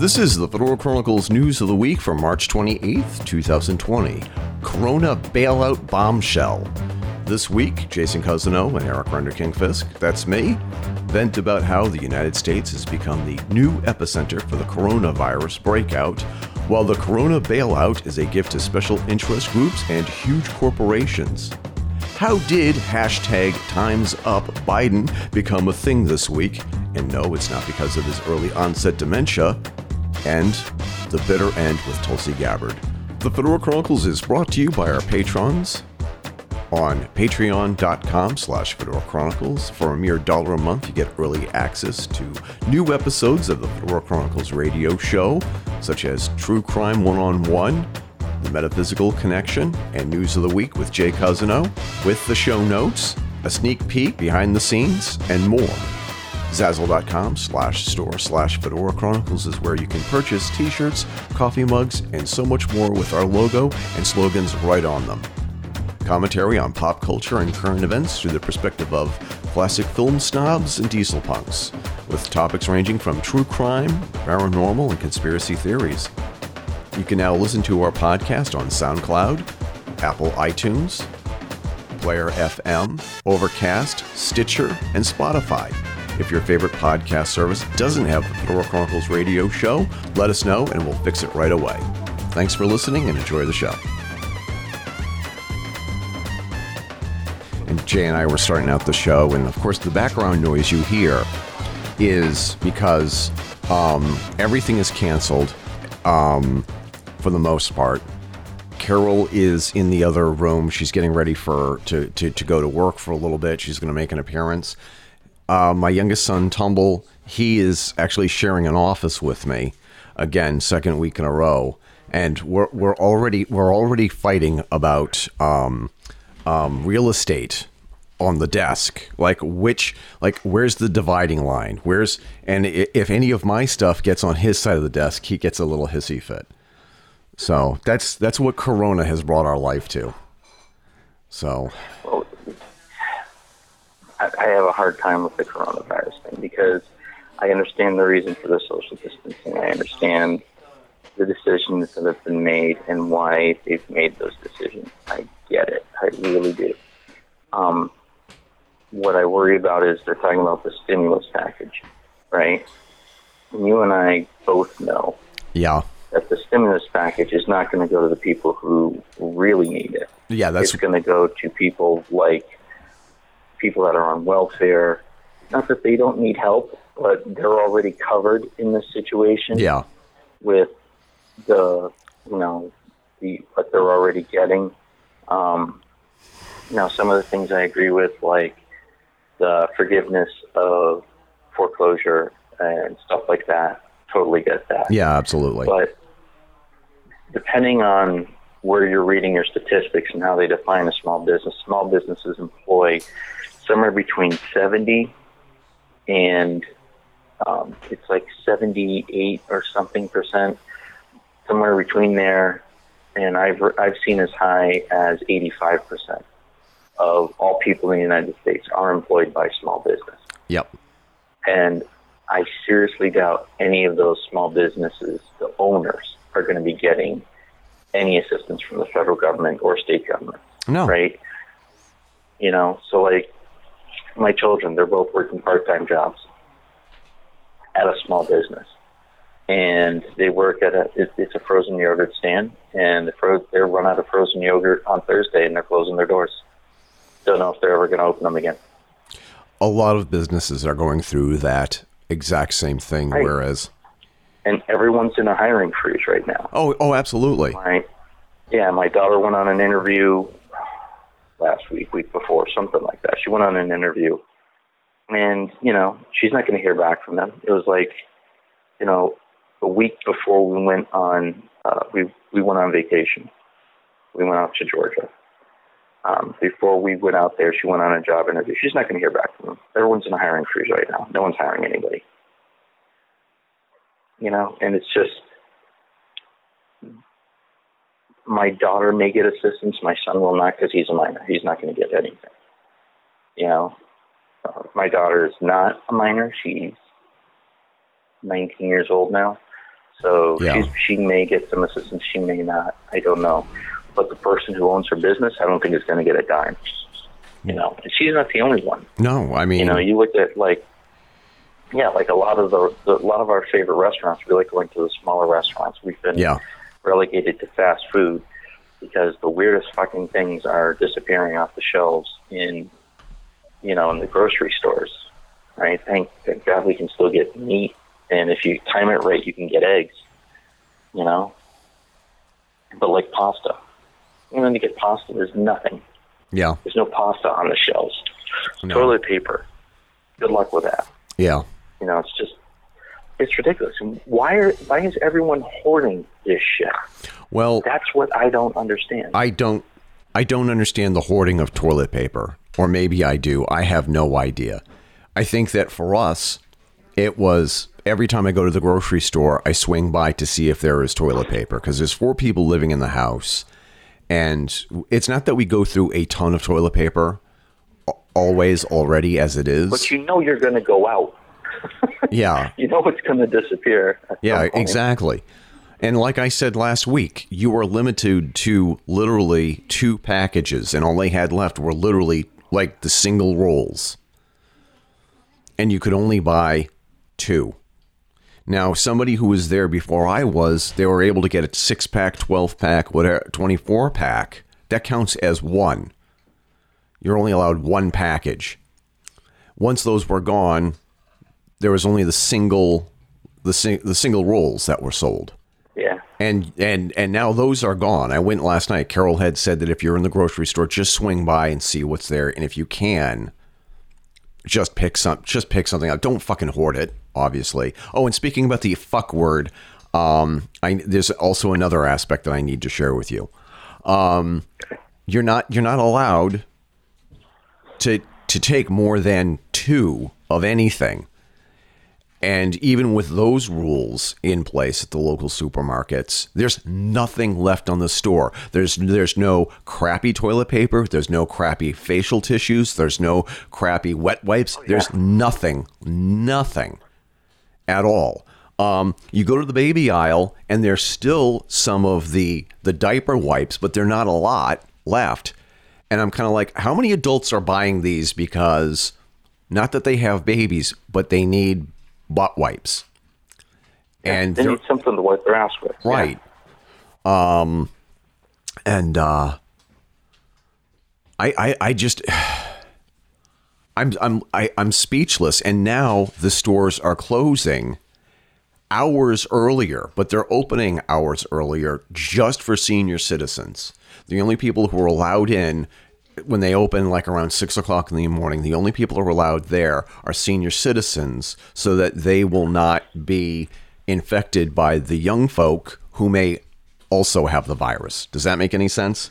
This is the Fedora Chronicles News of the Week for March 28th, 2020. Corona Bailout Bombshell. This week, Jason Cousineau and Eric Render Fisk, that's me, vent about how the United States has become the new epicenter for the coronavirus breakout, while the Corona bailout is a gift to special interest groups and huge corporations. How did hashtag Times Up Biden become a thing this week? And no, it's not because of his early onset dementia and The Bitter End with Tulsi Gabbard. The Fedora Chronicles is brought to you by our patrons on patreon.com slash Fedora Chronicles. For a mere dollar a month, you get early access to new episodes of the Fedora Chronicles radio show, such as True Crime One-on-One, The Metaphysical Connection, and News of the Week with Jay Cousineau, with the show notes, a sneak peek behind the scenes, and more. Zazzle.com slash store slash Fedora Chronicles is where you can purchase t shirts, coffee mugs, and so much more with our logo and slogans right on them. Commentary on pop culture and current events through the perspective of classic film snobs and diesel punks, with topics ranging from true crime, paranormal, and conspiracy theories. You can now listen to our podcast on SoundCloud, Apple iTunes, Player FM, Overcast, Stitcher, and Spotify. If your favorite podcast service doesn't have the Fedora Chronicles radio show, let us know and we'll fix it right away. Thanks for listening and enjoy the show. And Jay and I were starting out the show, and of course, the background noise you hear is because um, everything is canceled um, for the most part. Carol is in the other room. She's getting ready for to, to, to go to work for a little bit. She's going to make an appearance. Uh, my youngest son, Tumble, he is actually sharing an office with me again, second week in a row, and we're we're already we're already fighting about um, um, real estate on the desk. Like which like where's the dividing line? Where's and if any of my stuff gets on his side of the desk he gets a little hissy fit. So that's that's what corona has brought our life to. So well, I, I have a hard time with the coronavirus thing because I understand the reason for the social distancing. I understand the decisions that have been made and why they've made those decisions. I get it. I really do. Um, what I worry about is they're talking about the stimulus package, right? And you and I both know yeah that the stimulus package is not going to go to the people who really need it. Yeah, that's it's going to go to people like people that are on welfare. Not that they don't need help, but they're already covered in this situation. Yeah. With the, you know, the what they're already getting. Um, you know, some of the things I agree with, like the forgiveness of foreclosure and stuff like that. Totally get that. Yeah, absolutely. But depending on where you're reading your statistics and how they define a small business, small businesses employ somewhere between 70 and um, it's like 78 or something percent, somewhere between there. And I've, I've seen as high as 85 percent of all people in the United States are employed by small business. Yep. And I seriously doubt any of those small businesses, the owners, are going to be getting any assistance from the federal government or state government. No. Right? You know, so like my children, they're both working part time jobs at a small business. And they work at a, it's a frozen yogurt stand, and the fro- they're run out of frozen yogurt on Thursday, and they're closing their doors. Don't know if they're ever going to open them again. A lot of businesses are going through that exact same thing, right. whereas. And everyone's in a hiring freeze right now. Oh, oh, absolutely. My, yeah, my daughter went on an interview last week, week before, something like that. She went on an interview, and you know she's not going to hear back from them. It was like, you know, a week before we went on, uh, we we went on vacation. We went out to Georgia. Um, before we went out there, she went on a job interview. She's not going to hear back from them. Everyone's in a hiring freeze right now. No one's hiring anybody. You know, and it's just my daughter may get assistance. My son will not because he's a minor. He's not going to get anything. You know, uh, my daughter is not a minor. She's 19 years old now. So Yeah. she's, she may get some assistance, she may not. I don't know. But the person who owns her business, I don't think is going to get a dime. You know, and she's not the only one. No, I mean, You know, you look at like, yeah, like a lot of the, the a lot of our favorite restaurants. We like going to the smaller restaurants. We've been yeah, relegated to fast food because the weirdest fucking things are disappearing off the shelves in, you know, in the grocery stores. Right? Thank, thank God we can still get meat, and if you time it right, you can get eggs. You know, but like pasta, you know, to get pasta, there's nothing. yeah, There's no pasta on the shelves. No. Toilet paper. Good luck with that. yeah. You know, it's just it's ridiculous. And Why are why is everyone hoarding this shit? Well, That's what I don't understand. I don't I don't understand the hoarding of toilet paper. Or maybe I do. I have no idea. I think that for us it was every time I go to the grocery store, I swing by to see if there is toilet paper because there's four people living in the house. And it's not that we go through a ton of toilet paper always already as it is. but you know you're going to go out. Yeah. You know it's going to disappear. Yeah, exactly. And like I said last week, you were limited to literally two packages, and all they had left were literally like the single rolls. And you could only buy two. Now, somebody who was there before I was, they were able to get a six pack, 12 pack, whatever, 24 pack. That counts as one. You're only allowed one package. Once those were gone, there was only the single the sing, the single rolls that were sold. Yeah. And and and now those are gone. I went last night. Carol had said that if you're in the grocery store, just swing by and see what's there, and if you can, just pick some, just pick something out. Don't fucking hoard it, obviously. Oh, and speaking about the fuck word, um, I there's also another aspect that I need to share with you. Um, you're not you're not allowed to to take more than two of anything. And even with those rules in place at the local supermarkets, there's nothing left on the store. There's there's no crappy toilet paper, there's no crappy facial tissues, there's no crappy wet wipes. There's nothing, nothing at all. Um, you go to the baby aisle, and there's still some of the the diaper wipes, but they're not a lot left. And I'm kind of like, how many adults are buying these because not that they have babies, but they need butt wipes. And They need something to wipe their ass with. Yeah. right. Um, and uh, I, I, I just, I'm, I'm, I, I'm speechless. And now the stores are closing hours earlier, but they're opening hours earlier just for senior citizens. The only people who are allowed in when they open like around six o'clock in the morning, the only people who are allowed there are senior citizens so that they will not be infected by the young folk who may also have the virus. Does that make any sense?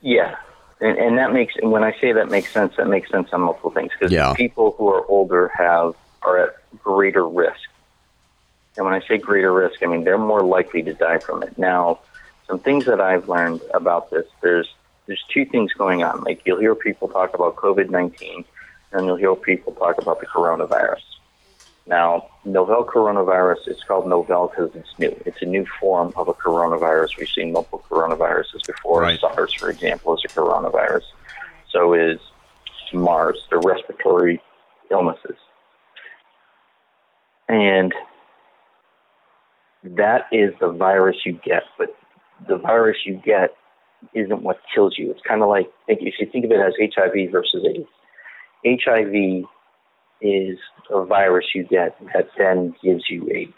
Yeah, and, and that makes and when I say that makes sense, that makes sense on multiple things because Yeah. people who are older have are at greater risk. And when I say greater risk, I mean they're more likely to die from it. Now, some things that I've learned about this, there's there's two things going on. Like you'll hear people talk about COVID nineteen, and you'll hear people talk about the coronavirus. Now, novel coronavirus, it's called novel because it's new. It's a new form of a coronavirus. We've seen multiple coronaviruses before. Right. SARS, for example, is a coronavirus. So is MERS, the respiratory illnesses. And that is the virus you get, but the virus you get isn't what kills you. It's kind of like, think, if you think of it as HIV versus AIDS, HIV is a virus you get that then gives you AIDS.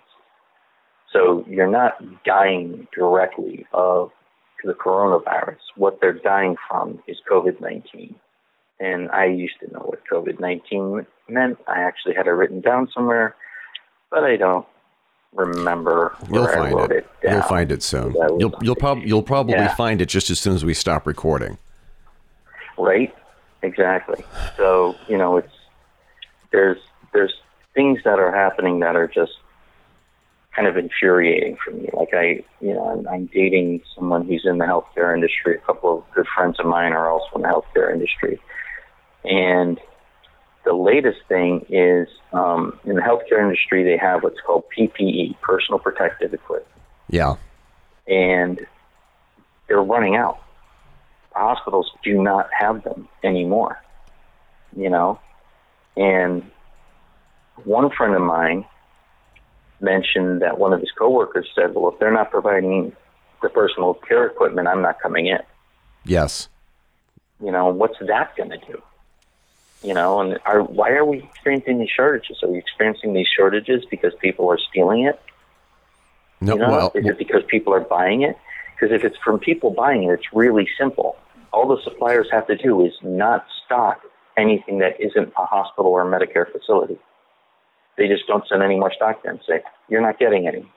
So you're not dying directly of the coronavirus. What they're dying from is COVID 19. And I used to know what COVID 19 meant. I actually had it written down somewhere, but I don't remember You'll find it. it. You'll find it soon. Was- You'll you'll, prob- you'll probably Yeah. find it just as soon as we stop recording. Right? Exactly. So, you know, it's there's there's things that are happening that are just kind of infuriating for me. Like I, you know, I'm, I'm dating someone who's in the healthcare industry. A couple of good friends of mine are also in the healthcare industry, and the latest thing is um, in the healthcare industry, they have what's called PPE, personal protective equipment. Yeah. And they're running out. Hospitals do not have them anymore. You know? And one friend of mine mentioned that one of his coworkers said, Well, if they're not providing the personal care equipment, I'm not coming in. Yes. You know, what's that going to do? You know, and are, why are we experiencing these shortages? Are we experiencing these shortages because people are stealing it? No, you know, well, is it because people are buying it? Because if it's from people buying it, it's really simple. All the suppliers have to do is not stock anything that isn't a hospital or a Medicare facility. They just don't send any more stock there and say, you're not getting any.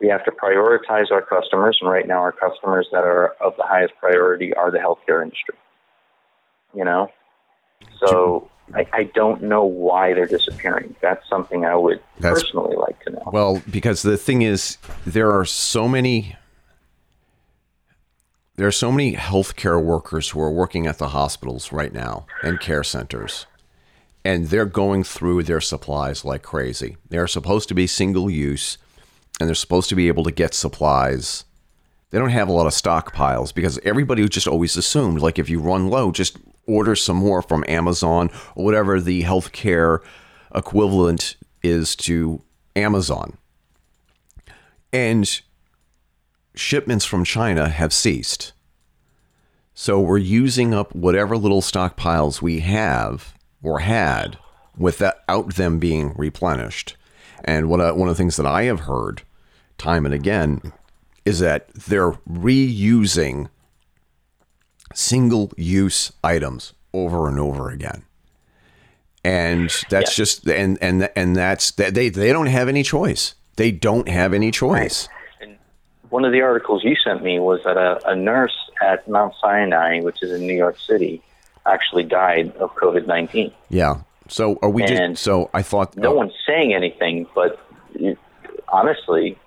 We have to prioritize our customers, and right now our customers that are of the highest priority are the healthcare industry. You know? So I, I don't know why they're disappearing. That's something I would That's- personally like to know. Well, because the thing is, there are so many. There are so many healthcare workers who are working at the hospitals right now and care centers, and they're going through their supplies like crazy. They're supposed to be single use, and they're supposed to be able to get supplies. They don't have a lot of stockpiles because everybody just always assumed, like, if you run low, just order some more from Amazon or whatever the healthcare equivalent is to Amazon. And shipments from China have ceased. So we're using up whatever little stockpiles we have or had without them being replenished. And what I, one of the things that I have heard time and again is that they're reusing single use items over and over again. And that's just and and and that's they they don't have any choice. They don't have any choice. One of the articles you sent me was that a, a nurse at Mount Sinai, which is in New York City, actually died of COVID 19. Yeah. So are we And just so I thought No oh, one's saying anything, but honestly,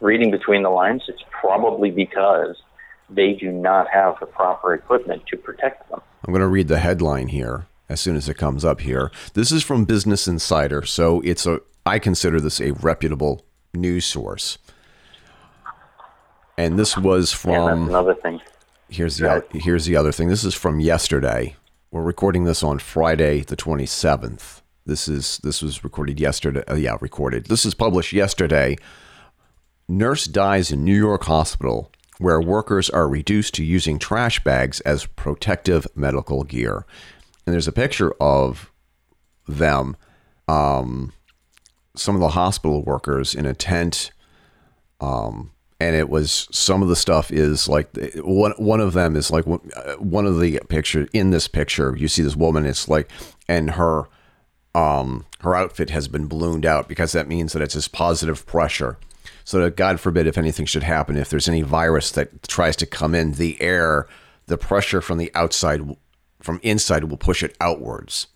reading between the lines, it's probably because they do not have the proper equipment to protect them. I'm going to read the headline here as soon as it comes up here. This is from Business Insider, so it's a I consider this a reputable news source. And this was Yeah, from that's another thing. Here's the here's the other thing. This is from yesterday. We're recording this on Friday, the 27th. This is this was recorded yesterday. Uh, yeah, recorded. This is published yesterday. Nurse dies in New York hospital where workers are reduced to using trash bags as protective medical gear. And there's a picture of them, um, some of the hospital workers in a tent and it was some of the stuff is like one one of them is like one one of the picture in this picture you see this woman it's like and her um her outfit has been ballooned out because that means that it's this positive pressure so that god forbid if anything should happen if there's any virus that tries to come in the air the pressure from the outside from inside will push it outwards.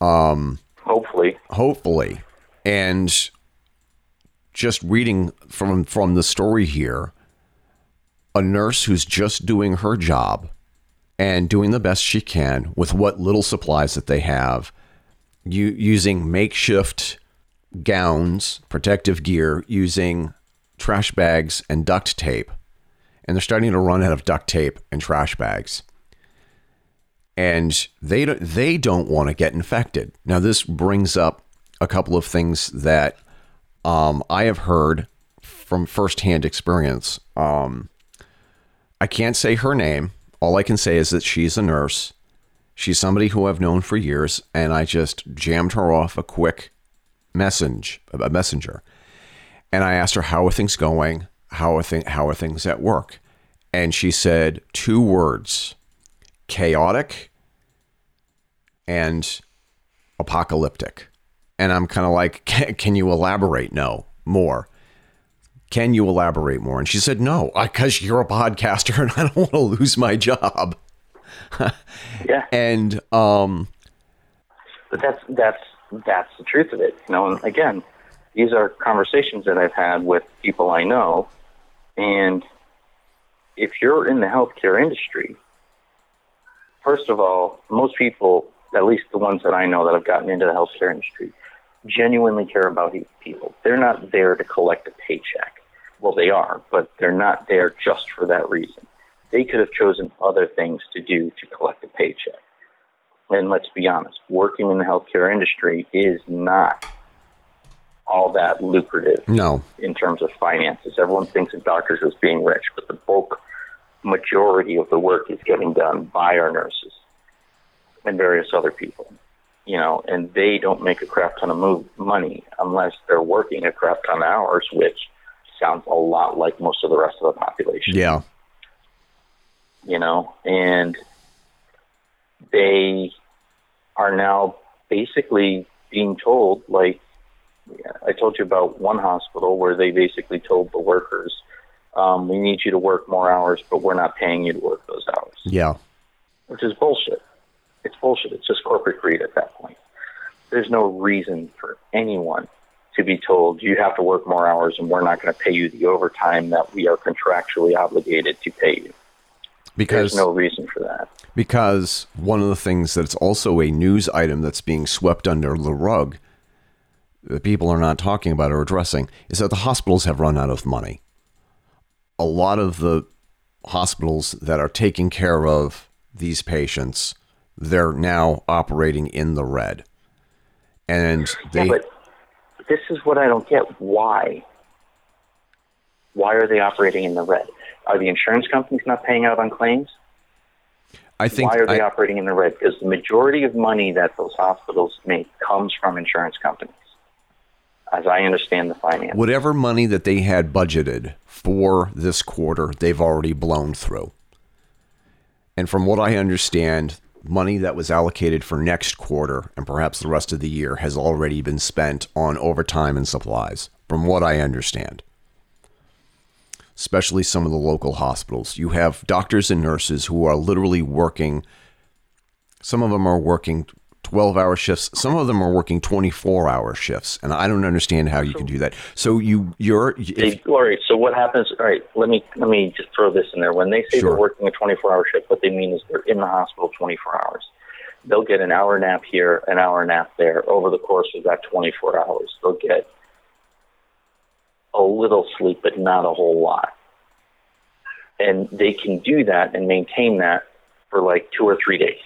Um, hopefully, hopefully. And just reading from from the story here a nurse who's just doing her job and doing the best she can with what little supplies that they have you using makeshift gowns protective gear using trash bags and duct tape and they're starting to run out of duct tape and trash bags and they don't, they don't want to get infected. Now, this brings up a couple of things that um, I have heard from firsthand experience. Um, I can't say her name. All I can say is that she's a nurse. She's somebody who I've known for years, and I just jammed her off a quick message, a messenger, and I asked her how are things going, how are th- how are things at work, and she said two words chaotic and apocalyptic. And I'm kind of like, can, can you elaborate? No, more. Can you elaborate more? And she said, no, because you're a podcaster and I don't want to lose my job. yeah. And um, But that's that's that's the truth of it. You know, and again, these are conversations that I've had with people I know, and if you're in the healthcare industry, first of all, most people at least the ones that I know that have gotten into the healthcare industry, genuinely care about people. They're not there to collect a paycheck. Well, they are, but they're not there just for that reason. They could have chosen other things to do to collect a paycheck. And let's be honest, working in the healthcare industry is not all that lucrative. No. In terms of finances, everyone thinks of doctors as being rich, but the bulk majority of the work is getting done by our nurses and various other people. You know, and they don't make a crap ton of move, money unless they're working a crap ton of hours, which sounds a lot like most of the rest of the population. Yeah. You know, and they are now basically being told, like, I told you about one hospital where they basically told the workers, um, we need you to work more hours, but we're not paying you to work those hours. Yeah. Which is bullshit. It's bullshit. It's just corporate greed at that point. There's no reason for anyone to be told you have to work more hours and we're not going to pay you the overtime that we are contractually obligated to pay you. Because there's no reason for that. Because one of the things that's also a news item that's being swept under the rug that people are not talking about or addressing is that the hospitals have run out of money. A lot of the hospitals that are taking care of these patients, they're now operating in the red. And they yeah, but this is what I don't get. Why? Why are they operating in the red? Are the insurance companies not paying out on claims? I think why are they I, operating in the red? Because the majority of money that those hospitals make comes from insurance companies as I understand the finance. Whatever money that they had budgeted for this quarter, they've already blown through. And from what I understand, money that was allocated for next quarter and perhaps the rest of the year has already been spent on overtime and supplies, from what I understand. Especially some of the local hospitals. You have doctors and nurses who are literally working, some of them are working 12 hour shifts. Some of them are working 24 hour shifts. And I don't understand how you can do that. So you, you're, if, all right. So what happens? All right. Let me, let me just throw this in there. When they say Sure. they're working a 24 hour shift, what they mean is they're in the hospital 24 hours. They'll get an hour nap here, an hour nap there over the course of that 24 hours. They'll get a little sleep, but not a whole lot. And they can do that and maintain that for like two or three days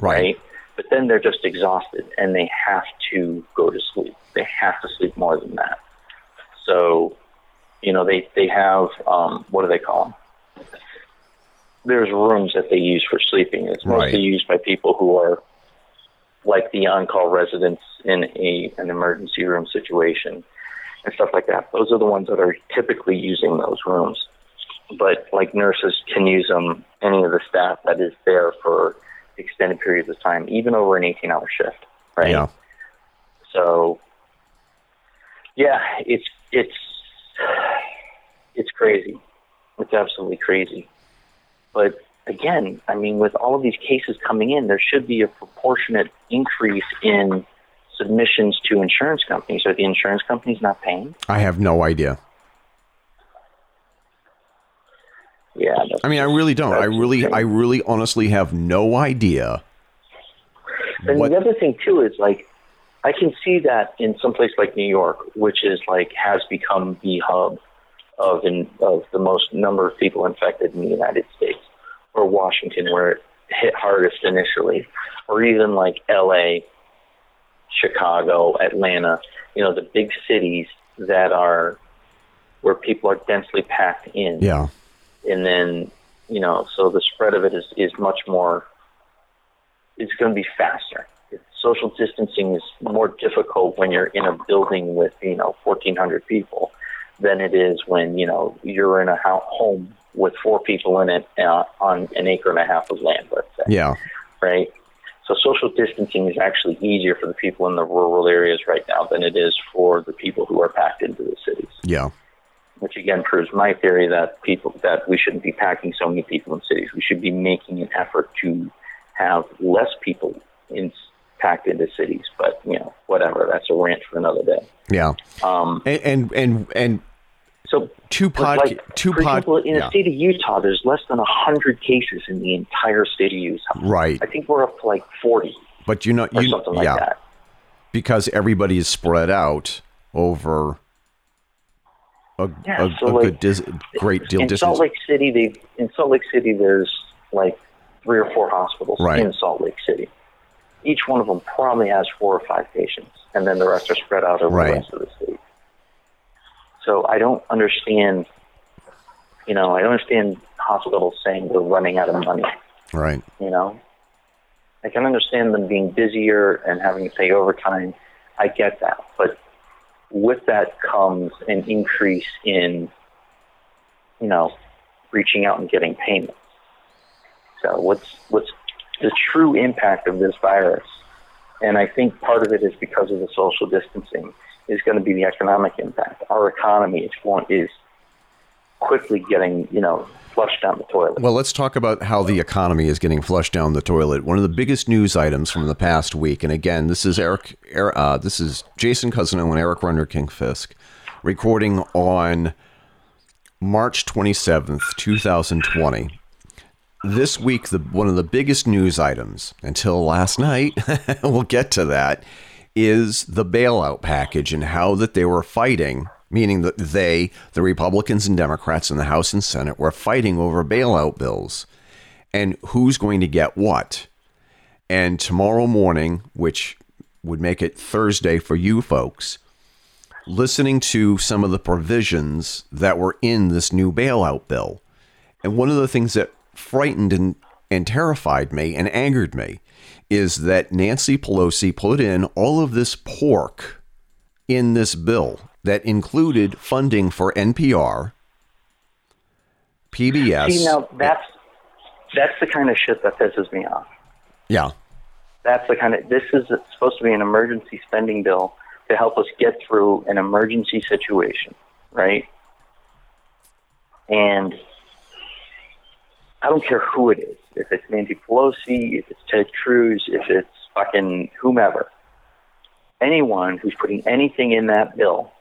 right? But then they're just exhausted and they have to go to sleep. They have to sleep more than that. So, you know, they they have um, what do they call them? There's rooms that they use for sleeping. It's mostly Right. used by people who are like the on-call residents in a an emergency room situation and stuff like that. Those are the ones that are typically using those rooms. But like nurses can use them. Any of the staff that is there for extended periods of time, even over an 18-hour shift, right? yeah. So, yeah, it's it's it's crazy. It's absolutely crazy. But again, I mean, with all of these cases coming in, there should be a proportionate increase in submissions to insurance companies. Are the insurance companies not paying? I have no idea. Yeah. I mean, I really don't. I really. I really honestly have no idea. And what- the other thing too is like I can see that in some place like New York, which is like has become the hub of in, of the most number of people infected in the United States, or Washington, where it hit hardest initially, or even like L.A., Chicago, Atlanta. You know, the big cities that are where people are densely packed in Yeah. and then you know so the spread of it is is much more it's going to be faster social distancing is more difficult when you're in a building with you know 1400 people than it is when you know you're in a ho- home with four people in it uh, on an acre and a half of land let's say Yeah. right so social distancing is actually easier for the people in the rural areas right now than it is for the people who are packed into the cities Yeah. which again proves my theory that people that we shouldn't be packing so many people in cities. We should be making an effort to have less people in packed into cities. But you know, whatever. That's a rant for another day. Yeah. Um, And and and, and so, two pod like, two for pod example, in yeah. the state of Utah, there's less than hundred cases in the entire state of Utah. Right. I think we're up to like forty. But you know, you something like yeah, that. because everybody is spread out over a, Yeah, a, so, a like, good dis- great deal in distance. Salt Lake City, they in Salt Lake City, there's like three or four hospitals Right. in Salt Lake City. Each one of them probably has four or five patients, and then the rest are spread out over Right. the rest of the state. So I don't understand. You know, I don't understand hospitals saying we're running out of money. right. You know, I can understand them being busier and having to pay overtime. I get that, but with that comes an increase in, you know, reaching out and getting payments. So what's what's the true impact of this virus? And I think part of it is because of the social distancing is going to be the economic impact. Our economy is going is quickly getting you know flushed down the toilet. Well, let's talk about how the economy is getting flushed down the toilet. One of the biggest news items from the past week, and again, this is Eric, Er- uh, this is Jason Cousineau and Eric Renderking Fisk, recording on March twenty seventh, two thousand twenty. This week, the one of the biggest news items until last night, we'll get to that, is the bailout package and how that they were fighting, meaning that they, the Republicans and Democrats in the House and Senate, were fighting over bailout bills and who's going to get what. And tomorrow morning, which would make it Thursday for you folks, listening to some of the provisions that were in this new bailout bill. And one of the things that frightened and, and terrified me and angered me is that Nancy Pelosi put in all of this pork in this bill that included funding for NPR, PBS. See, now that's that's the kind of shit that pisses me off. yeah, That's the kind of this is supposed to be an emergency spending bill to help us get through an emergency situation, right? And I don't care who it is, if it's Nancy Pelosi, if it's Ted Cruz, if it's fucking whomever, anyone who's putting anything in that bill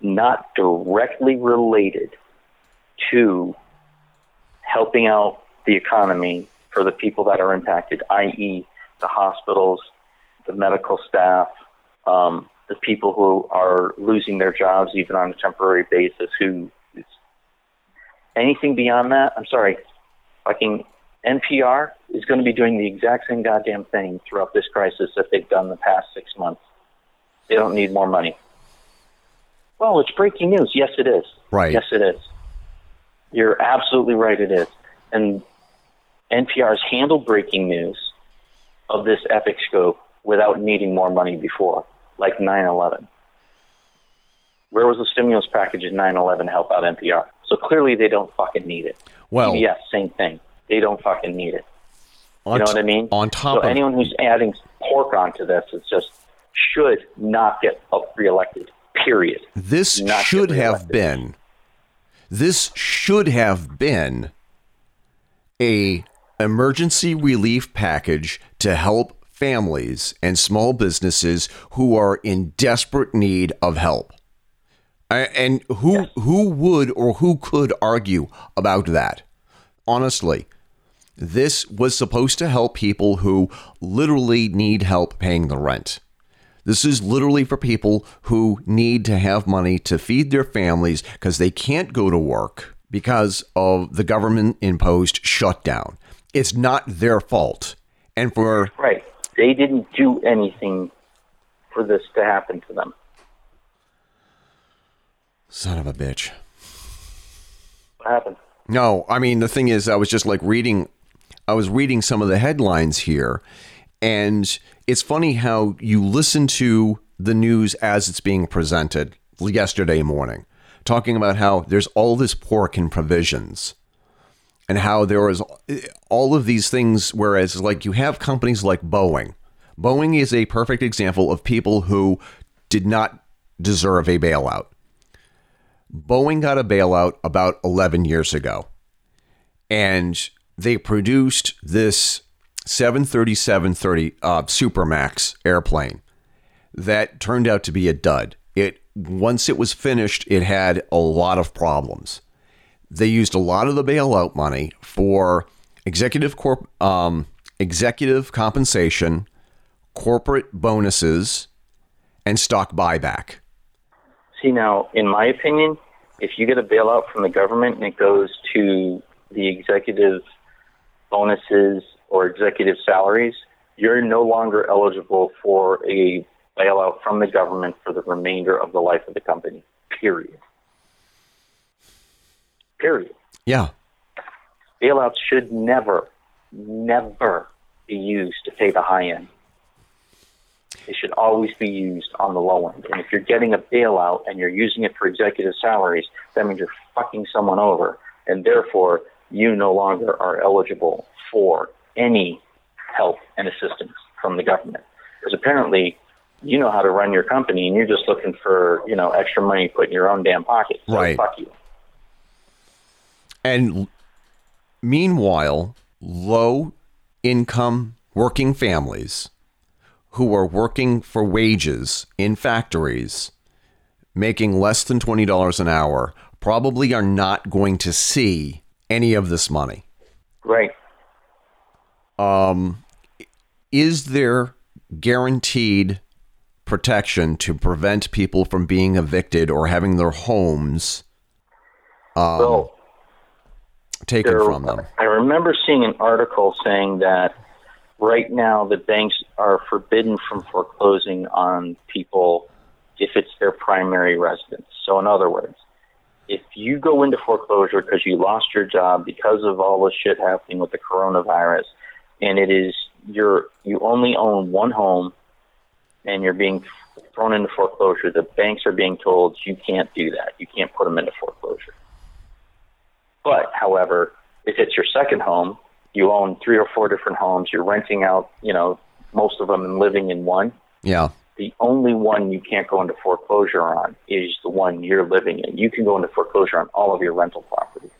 not directly related to helping out the economy for the people that are impacted, i.e., the hospitals, the medical staff, um, the people who are losing their jobs even on a temporary basis. Who anything beyond that? I'm sorry, fucking NPR is going to be doing the exact same goddamn thing throughout this crisis that they've done the past six months. They don't need more money. Well, it's breaking news. Yes, it is. Right. Yes, it is. You're absolutely right. It is. And NPR's handled breaking news of this epic scope without needing more money before, like 9/11. Where was the stimulus package in 9/11 to help out NPR? So clearly they don't fucking need it. Well- yes, same thing. They don't fucking need it. on You know t- what I mean? On top so of anyone who's adding pork onto this is just should not get reelected. Period. this not should have been this should have been a emergency relief package to help families and small businesses who are in desperate need of help. And who who would or who could argue about that? Honestly, this was supposed to help people who literally need help paying the rent. This is literally for people who need to have money to feed their families because they can't go to work because of the government imposed shutdown. It's not their fault. And for Right. They didn't do anything for this to happen to them. son of a bitch. What happened? No, I mean the thing is, I was just like reading, I was reading some of the headlines here, and it's funny how you listen to the news as it's being presented yesterday morning, talking about how there's all this pork in provisions, and how there was all of these things. Whereas, like you have companies like Boeing, Boeing is a perfect example of people who did not deserve a bailout. Boeing got a bailout about 11 years ago, and they produced this 737 30 uh, Supermax airplane that turned out to be a dud. It once it was finished, it had a lot of problems. They used a lot of the bailout money for executive corp, um, executive compensation, corporate bonuses and stock buyback. See, now, in my opinion, if you get a bailout from the government and it goes to the executive bonuses or executive salaries, you're no longer eligible for a bailout from the government for the remainder of the life of the company. Period. Period. Yeah. Bailouts should never, never be used to pay the high end. They should always be used on the low end. And if you're getting a bailout and you're using it for executive salaries, that means you're fucking someone over. And therefore, you no longer are eligible for any help and assistance from the government. Because apparently, you know how to run your company and you're just looking for, you know, extra money put in your own damn pocket. So Right. fuck you. And meanwhile, low income working families who are working for wages in factories making less than $20 an hour probably are not going to see any of this money. Right. Um, Is there guaranteed protection to prevent people from being evicted or having their homes so taken there- from them? I remember seeing an article saying that right now the banks are forbidden from foreclosing on people if it's their primary residence. So, in other words, if you go into foreclosure because you lost your job because of all the shit happening with the coronavirus, and it is you're you only own one home, and you're being thrown into foreclosure, the banks are being told you can't do that. You can't put them into foreclosure. But, however, if it's your second home, you own three or four different homes, you're renting out, you know, most of them and living in one. Yeah. The only one you can't go into foreclosure on is the one you're living in. You can go into foreclosure on all of your rental properties.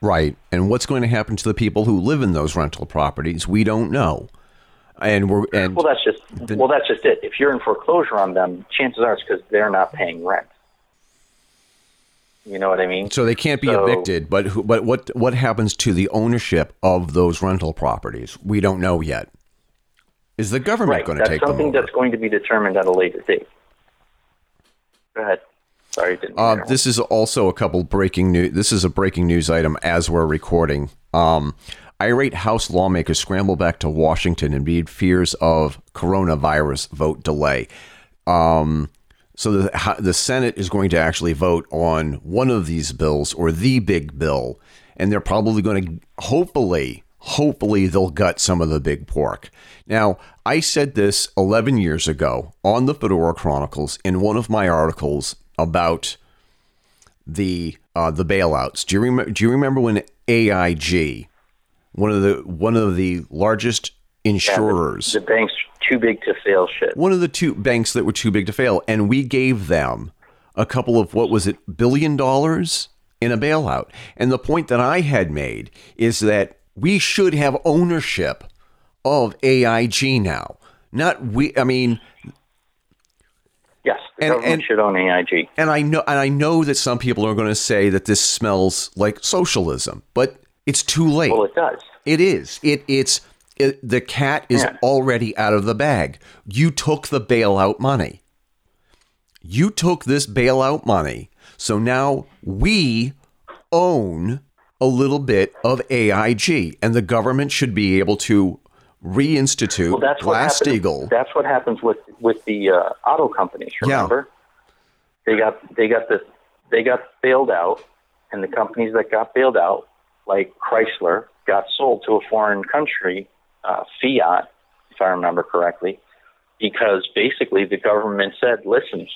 Right. And what's going to happen to the people who live in those rental properties? We don't know. And we're and Well, that's just well, that's just it. If you're in foreclosure on them, chances are it's because they're not paying rent. You know what I mean? so they can't be so- evicted. But who, but what what happens to the ownership of those rental properties? We don't know yet. Is the government Right. going to take them something over? that's going to be determined at a later date. Go ahead. Sorry, didn't. Uh, this is also a couple breaking news. This is a breaking news item as we're recording. Um, irate House lawmakers scramble back to Washington amid fears of coronavirus vote delay. Um, so the the Senate is going to actually vote on one of these bills or the big bill, and they're probably going to hopefully hopefully they'll gut some of the big pork. Now, I said this 11 years ago on the Fedora Chronicles in one of my articles about the uh, the bailouts. Do you remember? Do you remember when AIG, one of the one of the largest insurers, the bank's too big to fail shit. one of the two banks that were too big to fail, and we gave them a couple of what was it billion dollars in a bailout. And the point that I had made is that we should have ownership of AIG now. Not we. I mean, Yes, the And- government and- should own AIG. and I know and I know that some people are going to say that this smells like socialism, but it's too late. Well, it does. It is. It it's it, the cat is Yeah. already out of the bag. You took the bailout money. You took this bailout money. So now we own a little bit of AIG and the government should be able to reinstitute Well, that's what happens. Glass-Steagall. That's what happens with with the uh, auto companies. Yeah. Remember, they got they got this they got bailed out, and the companies that got bailed out, like Chrysler, got sold to a foreign country, uh, Fiat, if I remember correctly, because basically the government said, "Listen,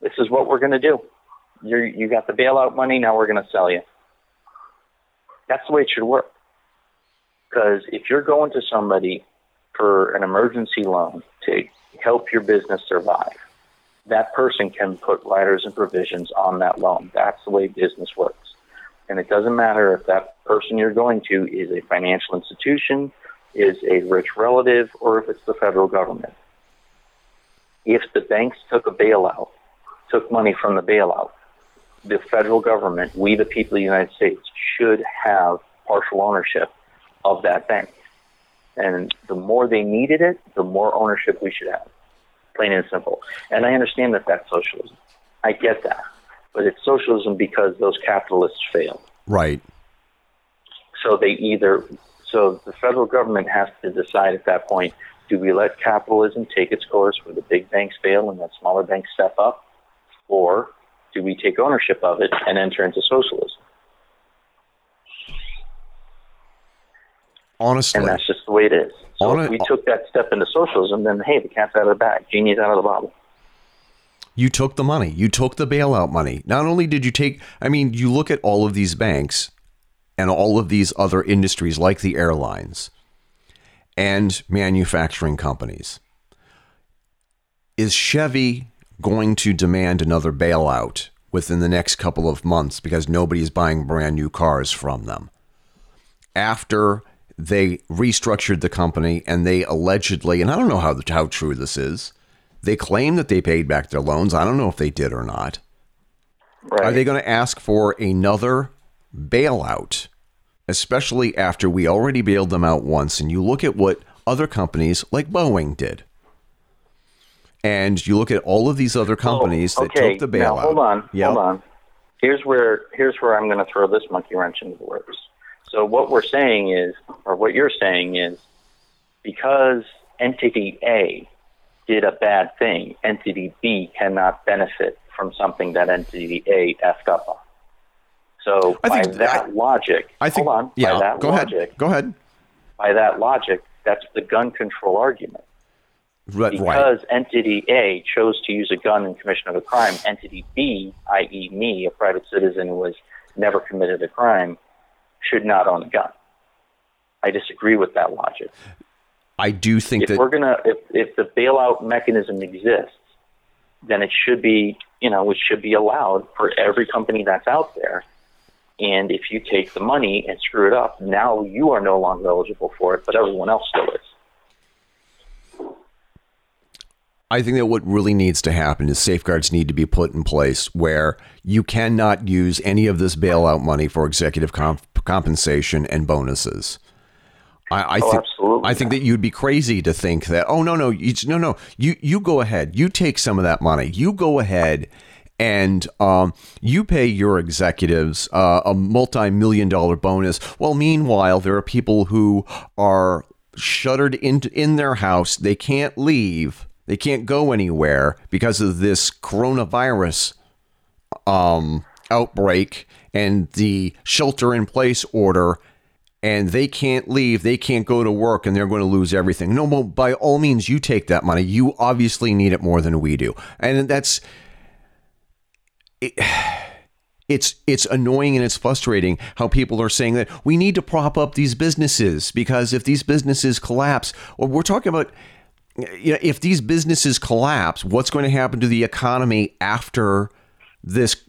this is what we're going to do. You you got the bailout money. Now we're going to sell you." That's the way it should work. Because if you're going to somebody for an emergency loan to help your business survive, that person can put riders and provisions on that loan. That's the way business works. And it doesn't matter if that person you're going to is a financial institution, is a rich relative, or if it's the federal government. If the banks took a bailout, took money from the bailout, the federal government, we the people of the United States, should have partial ownership of that bank. And the more they needed it, the more ownership we should have. Plain and simple. And I understand that that's socialism. I get that. But it's socialism because those capitalists failed. Right. So they either, so the federal government has to decide at that point do we let capitalism take its course where the big banks fail and the smaller banks step up? Or do we take ownership of it and enter into socialism? Honestly. And that's just the way it is. So if we took that step into socialism, then hey, the cat's out of the bag. Genie's out of the bottle. You took the money. You took the bailout money. Not only did you take, I mean, you look at all of these banks and all of these other industries like the airlines and manufacturing companies. Is Chevy going to demand another bailout within the next couple of months because nobody's buying brand new cars from them? After they restructured the company and they allegedly, and I don't know how, how true this is, they claim that they paid back their loans. I don't know if they did or not. Right. Are they going to ask for another bailout, especially after we already bailed them out once? And you look at what other companies like Boeing did. And you look at all of these other oh, companies Oh, that okay. took the bailout. Now, hold on, Yep. hold on. Here's where here's where I'm going to throw this monkey wrench into the works. So what we're saying is, or what you're saying is, because entity A did a bad thing, entity B cannot benefit from something that entity A effed up on. So I by think- that I- logic, I think, hold on, yeah, by that go logic, ahead. Go ahead. by that logic, that's the gun control argument. Right, right. Because entity A chose to use a gun in commission of a crime, entity B, i.e., me, a private citizen who has never committed a crime, should not own a gun. I disagree with that logic. I do think If that we're gonna, if if the bailout mechanism exists, then it should be, you know, it should be allowed for every company that's out there. And if you take the money and screw it up, now you are no longer eligible for it, but everyone else still is. I think that what really needs to happen is safeguards need to be put in place where you cannot use any of this bailout money for executive comp- compensation and bonuses. I, I Oh, think. I think that you'd be crazy to think that. Oh no, no, you, no, no. You you go ahead. You take some of that money. You go ahead and um, you pay your executives uh, a multi-million dollar bonus. Well, meanwhile, there are people who are shuttered in in their house. They can't leave. They can't go anywhere because of this coronavirus um, outbreak and the shelter in place order and they can't leave, they can't go to work, and they're going to lose everything. No, by all means, you take that money. You obviously need it more than we do, and that's it, it's it's annoying and it's frustrating how people are saying that we need to prop up these businesses because if these businesses collapse, or we're talking about. You know, if these businesses collapse, what's going to happen to the economy after this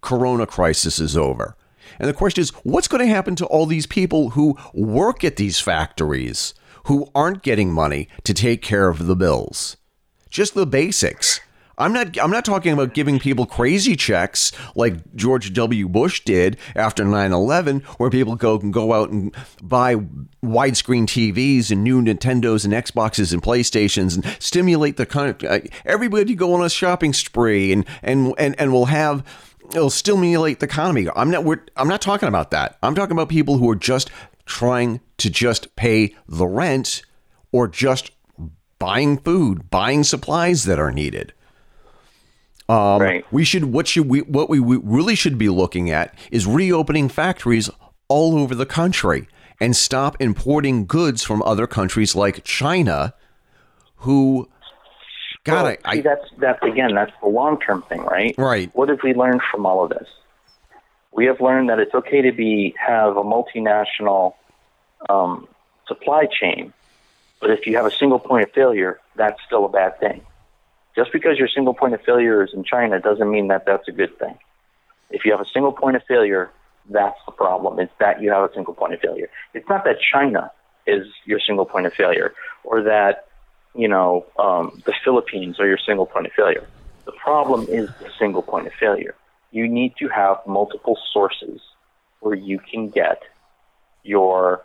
corona crisis is over? And the question is, what's going to happen to all these people who work at these factories who aren't getting money to take care of the bills? Just the basics. I'm not I'm not talking about giving people crazy checks like George W. Bush did after 9/11 where people go can go out and buy widescreen TVs and new Nintendos and Xboxes and PlayStations and stimulate the kind of, uh, everybody go on a shopping spree and and and and we'll have it'll stimulate the economy. I'm not we're, I'm not talking about that. I'm talking about people who are just trying to just pay the rent or just buying food, buying supplies that are needed. Um, Right. We should what should we what we we really should be looking at is reopening factories all over the country and stop importing goods from other countries like China, who God, Well, I, see, that's that's again, that's the long term thing, right? Right. What have we learned from all of this? We have learned that it's okay to be have a multinational um, supply chain, but if you have a single point of failure, that's still a bad thing. Just because your single point of failure is in China doesn't mean that that's a good thing. If you have a single point of failure, that's the problem. It's that you have a single point of failure. It's not that China is your single point of failure or that you know, um, the Philippines are your single point of failure. The problem is the single point of failure. You need to have multiple sources where you can get your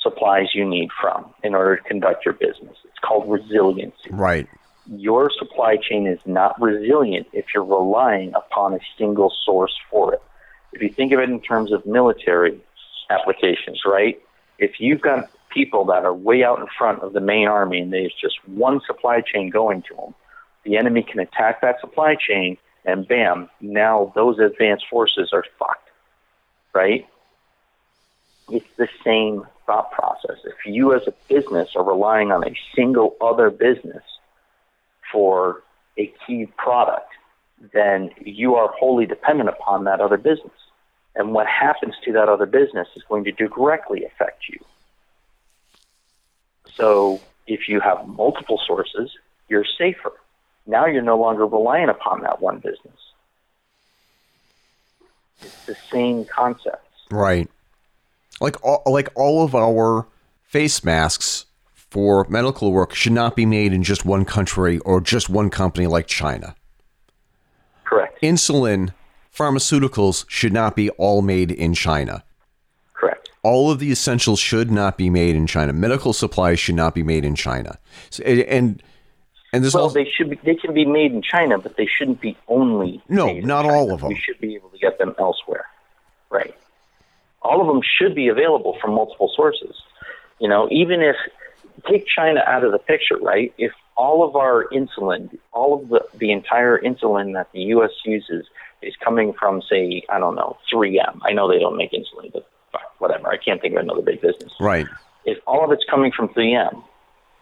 supplies you need from in order to conduct your business. It's called resiliency. Right. Your supply chain is not resilient if you're relying upon a single source for it. If you think of it in terms of military applications, right? If you've got people that are way out in front of the main army and there's just one supply chain going to them, the enemy can attack that supply chain and bam, now those advanced forces are fucked, right? It's the same thought process. If you as a business are relying on a single other business for a key product, then you are wholly dependent upon that other business. And what happens to that other business is going to directly affect you. So if you have multiple sources, you're safer. Now you're no longer relying upon that one business. It's the same concept. Right. Like all, like all of our face masks for medical work should not be made in just one country or just one company like China. Correct. Insulin, pharmaceuticals should not be all made in China. Correct. All of the essentials should not be made in China. Medical supplies should not be made in China. So, and and this well, also, they should be, they can be made in China, but they shouldn't be only. No, not all of them. We should be able to get them elsewhere. Right. All of them should be available from multiple sources. You know, even if take China out of the picture, right? If all of our insulin, all of the the entire insulin that the U.S. uses is coming from, say, I don't know, 3M. I know they don't make insulin, but whatever. I can't think of another big business. right. if all of it's coming from 3M,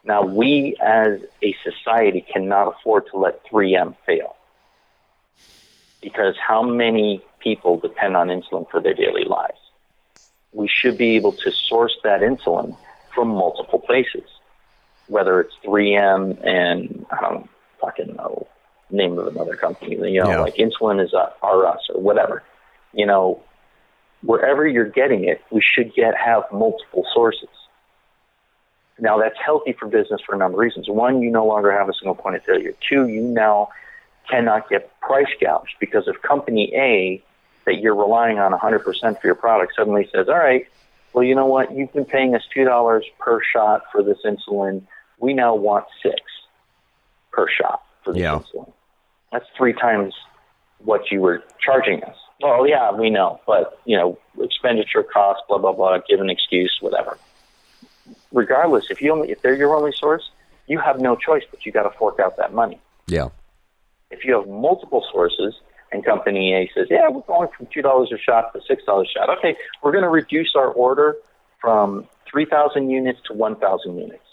now we as a society cannot afford to let 3M fail. Because how many people depend on insulin for their daily lives? We should be able to source that insulin from multiple places, whether it's 3M and I don't fucking know name of another company, you know, Yeah. like insulin is uh, R us or whatever. You know, wherever you're getting it, we should get have multiple sources. Now that's healthy for business for a number of reasons. One, you no longer have a single point of failure. Two, you now cannot get price gouged because if company A that you're relying on 100% for your product suddenly says, all right, well, you know what? You've been paying us $2 per shot for this insulin. We now want six per shot for this Yeah. insulin. That's three times what you were charging us. Oh, yeah, we know. But, you know, expenditure costs, blah, blah, blah, give an excuse, whatever regardless, if you only if they're your only source, you have no choice but you got to fork out that money. Yeah. If you have multiple sources and company A says, "Yeah, we're going from two dollars a shot to six dollars a shot," okay, we're going to reduce our order from three thousand units to one thousand units.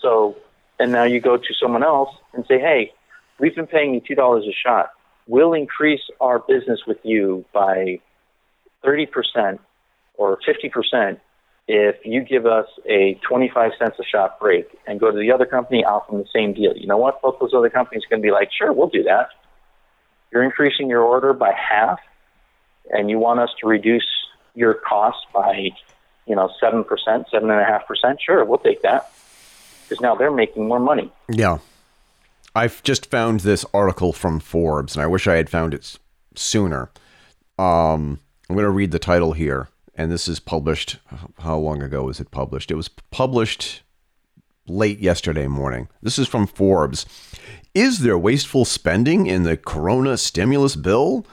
So, and now you go to someone else and say, "Hey, we've been paying you two dollars a shot. We'll increase our business with you by thirty percent or fifty percent if you give us a 25 cents a shot break and go to the other company, offer them the same deal. You know what? Both those other companies are going to be like, sure, we'll do that. You're increasing your order by half, and you want us to reduce your cost by, you know, 7%, 7.5%. Sure, we'll take that. Because now they're making more money. Yeah. I've just found this article from Forbes, and I wish I had found it sooner. Um, I'm going to read the title here, and this is published. How long ago was it published? It was published late yesterday morning. This is from Forbes. Is there wasteful spending in the Corona stimulus bill?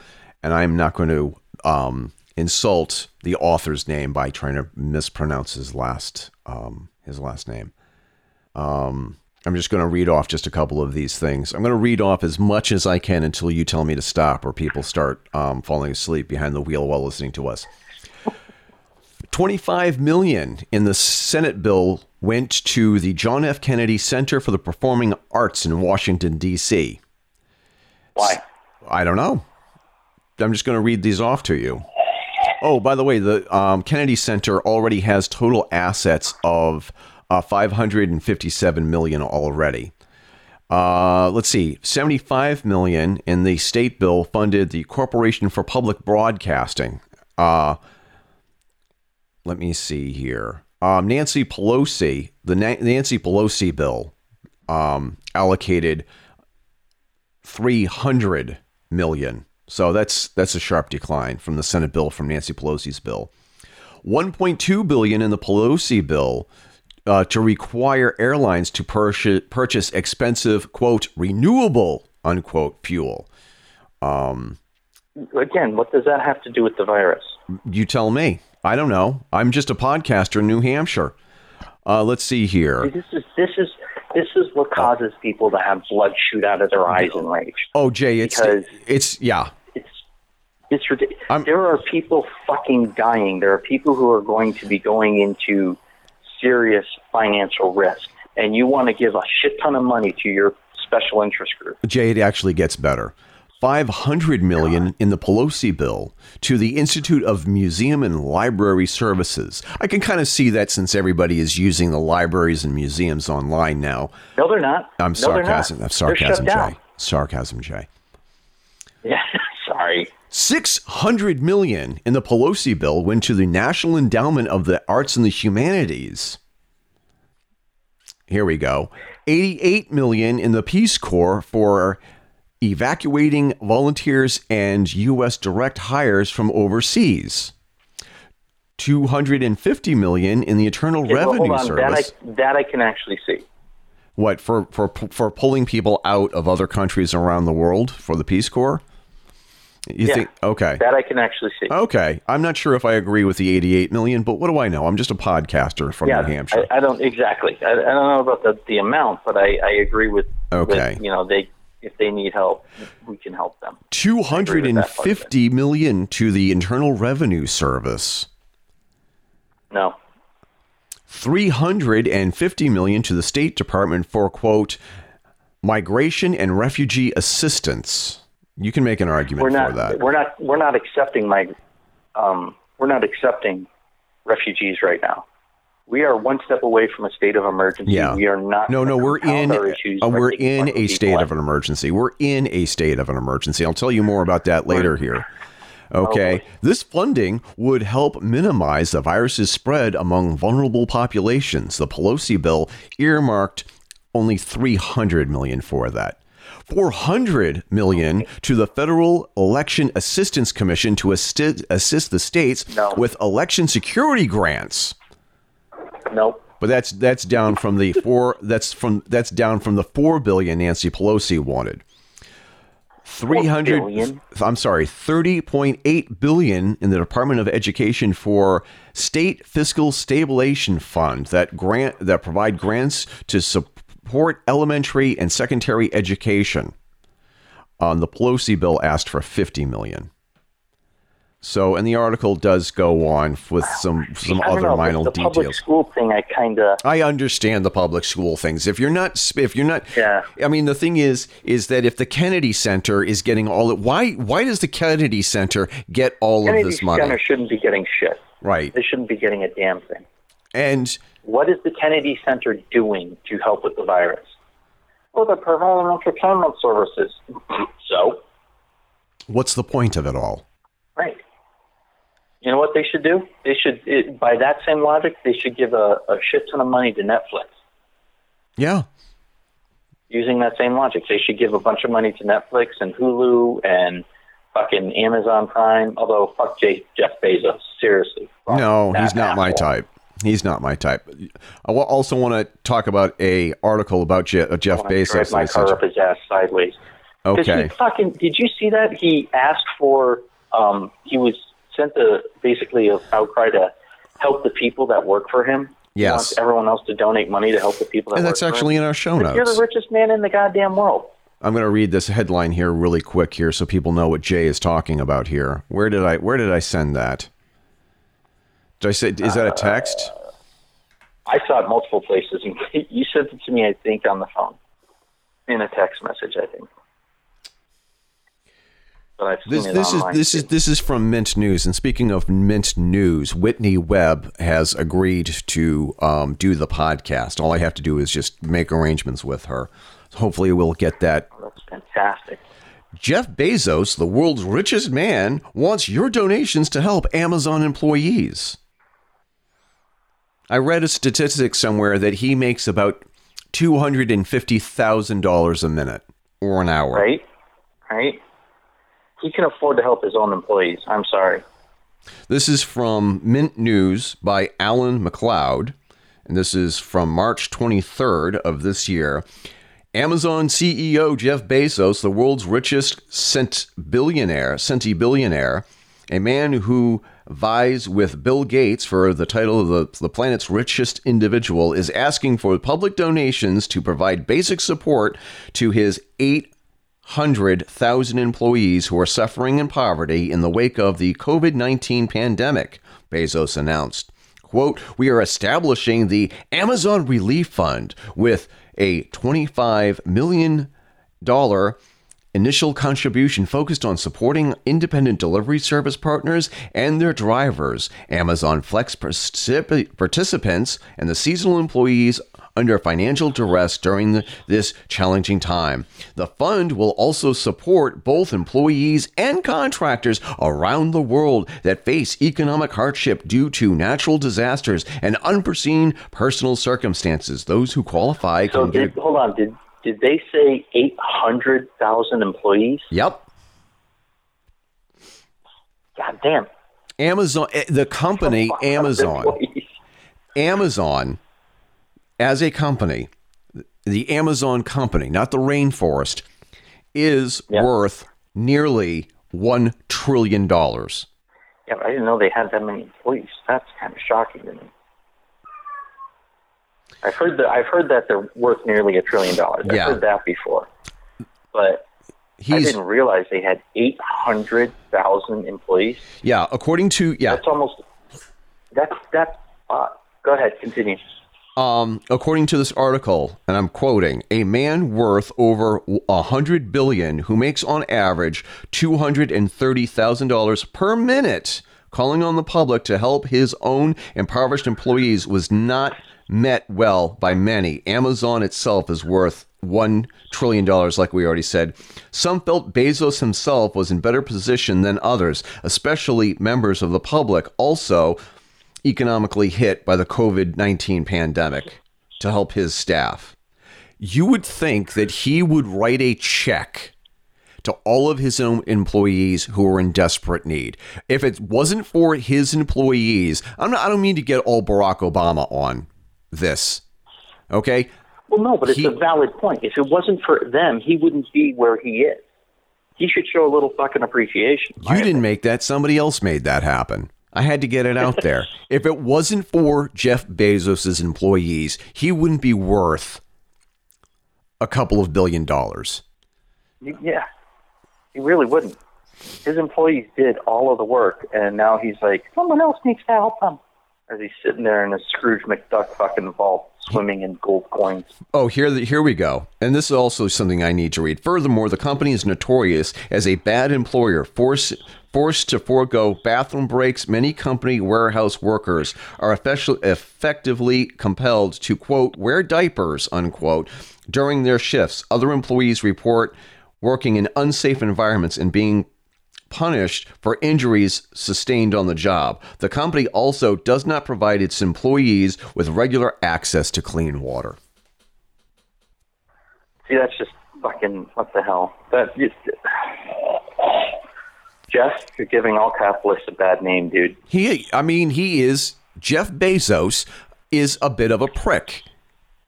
And I'm not going to um, insult the author's name by trying to mispronounce his last um, his last name. Um, I'm just going to read off just a couple of these things. I'm going to read off as much as I can until you tell me to stop or people start um, falling asleep behind the wheel while listening to us. 25 million in the Senate bill went to the John F. Kennedy Center for the Performing Arts in Washington D.C. Why? I don't know. I'm just going to read these off to you. Oh, by the way, the um, Kennedy Center already has total assets of uh, 557 million already. Uh, let's see, 75 million in the state bill funded the Corporation for Public Broadcasting. Uh, let me see here. Um, Nancy Pelosi, the Na- Nancy Pelosi bill, um, allocated 300 million. So that's that's a sharp decline from the Senate bill from Nancy Pelosi's bill. 1.2 billion in the Pelosi bill uh, to require airlines to purchase, purchase expensive quote renewable unquote fuel. Um, Again, what does that have to do with the virus? you tell me. I don't know. I'm just a podcaster in New Hampshire. Uh, let's see here. This is this is this is what causes people to have blood shoot out of their eyes in rage. Oh, Jay, it's Because- it's yeah. It's it's ridiculous. I'm- There are people fucking dying. There are people who are going to be going into serious financial risk, and you want to give a shit ton of money to your special interest group. Jay, it actually gets better. 500 million in the Pelosi bill to the Institute of Museum and Library Services. I can kind of see that since everybody is using the libraries and museums online now. No, they're not. I'm no, they're not. sarcasm. I'm sarcasm. Jay. Sarcasm, Jay. Yeah, sorry. 600 million in the Pelosi bill went to the National Endowment of the Arts and the Humanities. Here we go. 88 million in the Peace Corps for evacuating volunteers and US direct hires from overseas. 250 million in the Internal Okay, well, Revenue on. Service. That I, that I can actually see. what for for for pulling people out of other countries around the world for the Peace Corps? You Yeah. think okay. That I can actually see. Okay, I'm not sure if I agree with the 88 million, but what do I know? I'm just a podcaster from yeah, New Hampshire. I, I don't exactly. I, I don't know about the, the amount, but I, I agree with. Okay. with, you know, they if they need help, we can help them. 250 million to the Internal Revenue Service. No. 350 million to the State Department for quote migration and refugee assistance. You can make an argument we're for that. we're not we're not accepting my um, we're not accepting refugees right now. We are one step away from a state of emergency. Yeah. We are not. No, no, we're in uh, we're in a state of an emergency. We're in a state of an emergency. I'll tell you more about that later here. Okay. boy. this funding would help minimize the virus's spread among vulnerable populations. The Pelosi bill earmarked only 300 million for that. 400 million to the Federal Election Assistance Commission to assist, assist the states No. with election security grants. Nope. But that's that's down from the four that's from that's down from the four billion Nancy Pelosi wanted. Three hundred. I'm sorry, thirty point eight billion in the Department of Education for state fiscal stabilization fund that grant that provide grants to support elementary and secondary education. On the Pelosi bill asked for fifty million. So, and the article does go on with some some other know, minor the, the public details. school thing, I kind of I understand the public school things. If you're not, if you're not, Yeah. I mean, the thing is, is that if the Kennedy Center is getting all it, why, why does the Kennedy Center get all Kennedy of this money? Center shouldn't be getting shit. Right. They shouldn't be getting a damn thing. And What is the Kennedy Center doing to help with the virus? Well, they're providing entertainment services. so, what's the point of it all? right. You know what they should do? They should, it, by that same logic, they should give a, a shit ton of money to Netflix. Yeah. Using that same logic, they should give a bunch of money to Netflix and Hulu and fucking Amazon Prime. Although, fuck J- Jeff Bezos. Seriously. No, he's not my type. He's not my type. I also want to talk about a article about Je- uh, Jeff Bezos. my car up his ass sideways. Okay. He fucking did you see that he asked for? Um, he was sent a basically a outcry to help the people that work for him. He Yes. wants everyone else to donate money to help the people that And work that's actually in our show Like, You're the richest man in the goddamn world. I'm going to read this headline here really quick here so people know what Jay is talking about here. Where did I where did I send that? Did I say is that a uh, text? I saw it multiple places, and you sent it to me. I think on the phone, in a text message. I think. But I've seen This this is this is this is from Mint News. And speaking of Mint News, Whitney Webb has agreed to um, do the podcast. All I have to do is just make arrangements with her. Hopefully, we'll get that. That's fantastic. Jeff Bezos, the world's richest man, wants your donations to help Amazon employees. I read a statistic somewhere that he makes about two hundred and fifty thousand dollars a minute or an hour. Right, right. He can afford to help his own employees. I'm sorry. This is from Mint News by Alan MacLeod, and this is from March 23rd of this year. Amazon CEO Jeff Bezos, the world's richest cent billionaire, centi billionaire, a man who vies with Bill Gates for the title of the, the planet's richest individual, is asking for public donations to provide basic support to his 800,000 employees who are suffering in poverty in the wake of the COVID 19 pandemic, Bezos announced. Quote, we are establishing the Amazon Relief Fund with a $25 million initial contribution focused on supporting independent delivery service partners and their drivers, Amazon Flex participants, and the seasonal employees under financial duress during the, this challenging time. The fund will also support both employees and contractors around the world that face economic hardship due to natural disasters and unforeseen personal circumstances. Those who qualify so did, get, hold on. Did did they say eight hundred thousand employees? Yep. God damn. Amazon, eh, the company Amazon, Amazon as a company, the Amazon company, not the rainforest, is yeah. worth nearly $1 trillion. Yeah, I didn't know they had that many employees. That's kind of shocking to me. I've heard that I've heard that they're worth nearly a trillion dollars. I've yeah. heard that before, but He's, I didn't realize they had eight hundred thousand employees. Yeah, according to yeah, that's almost that's that's. Uh, go ahead, continue. Um, according to this article, and I'm quoting, a man worth over a hundred billion who makes on average two hundred and thirty thousand dollars per minute, calling on the public to help his own impoverished employees was not met well by many. Amazon itself is worth $1 trillion, like we already said. Some felt Bezos himself was in better position than others, especially members of the public. Also, economically hit by the COVID 19 pandemic to help his staff. You would think that he would write a check to all of his own employees who are in desperate need. If it wasn't for his employees, I'm not, I don't mean to get all Barack Obama on this. Okay? Well, no, but it's he, a valid point. If it wasn't for them, he wouldn't be where he is. He should show a little fucking appreciation. You didn't opinion. make that. Somebody else made that happen. I had to get it out there. if it wasn't for Jeff Bezos' employees, he wouldn't be worth a couple of billion dollars. Yeah, he really wouldn't. His employees did all of the work, and now he's like, someone else needs to help them. As he's sitting there in a Scrooge McDuck fucking vault swimming in gold coins. Oh, here, here we go. And this is also something I need to read. Furthermore, the company is notorious as a bad employer, force, forced to forego bathroom breaks. Many company warehouse workers are effectively compelled to, quote, wear diapers, unquote, during their shifts. Other employees report working in unsafe environments and being punished for injuries sustained on the job. The company also does not provide its employees with regular access to clean water. See, that's just fucking what the hell. That just, Jeff, you're giving all capitalists a bad name, dude. He, I mean, he is Jeff Bezos is a bit of a prick.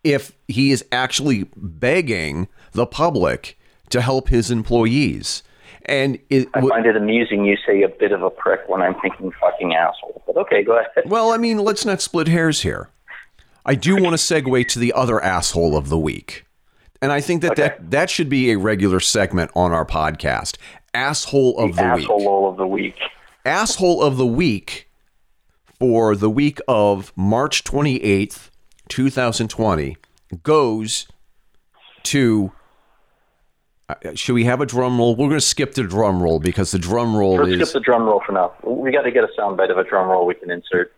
If he is actually begging the public to help his employees. And it, I find it amusing you say a bit of a prick when I'm thinking fucking asshole. But okay, go ahead. Well, I mean, let's not split hairs here. I do want to segue to the other asshole of the week. And I think that okay. that, that should be a regular segment on our podcast. Asshole of the, the asshole week. Asshole of the week. Asshole of the week for the week of March 28th, 2020 goes to Uh, should we have a drum roll? We're going to skip the drum roll because the drum roll Let's is. skip the drum roll for now. We got to get a soundbite of a drum roll we can insert.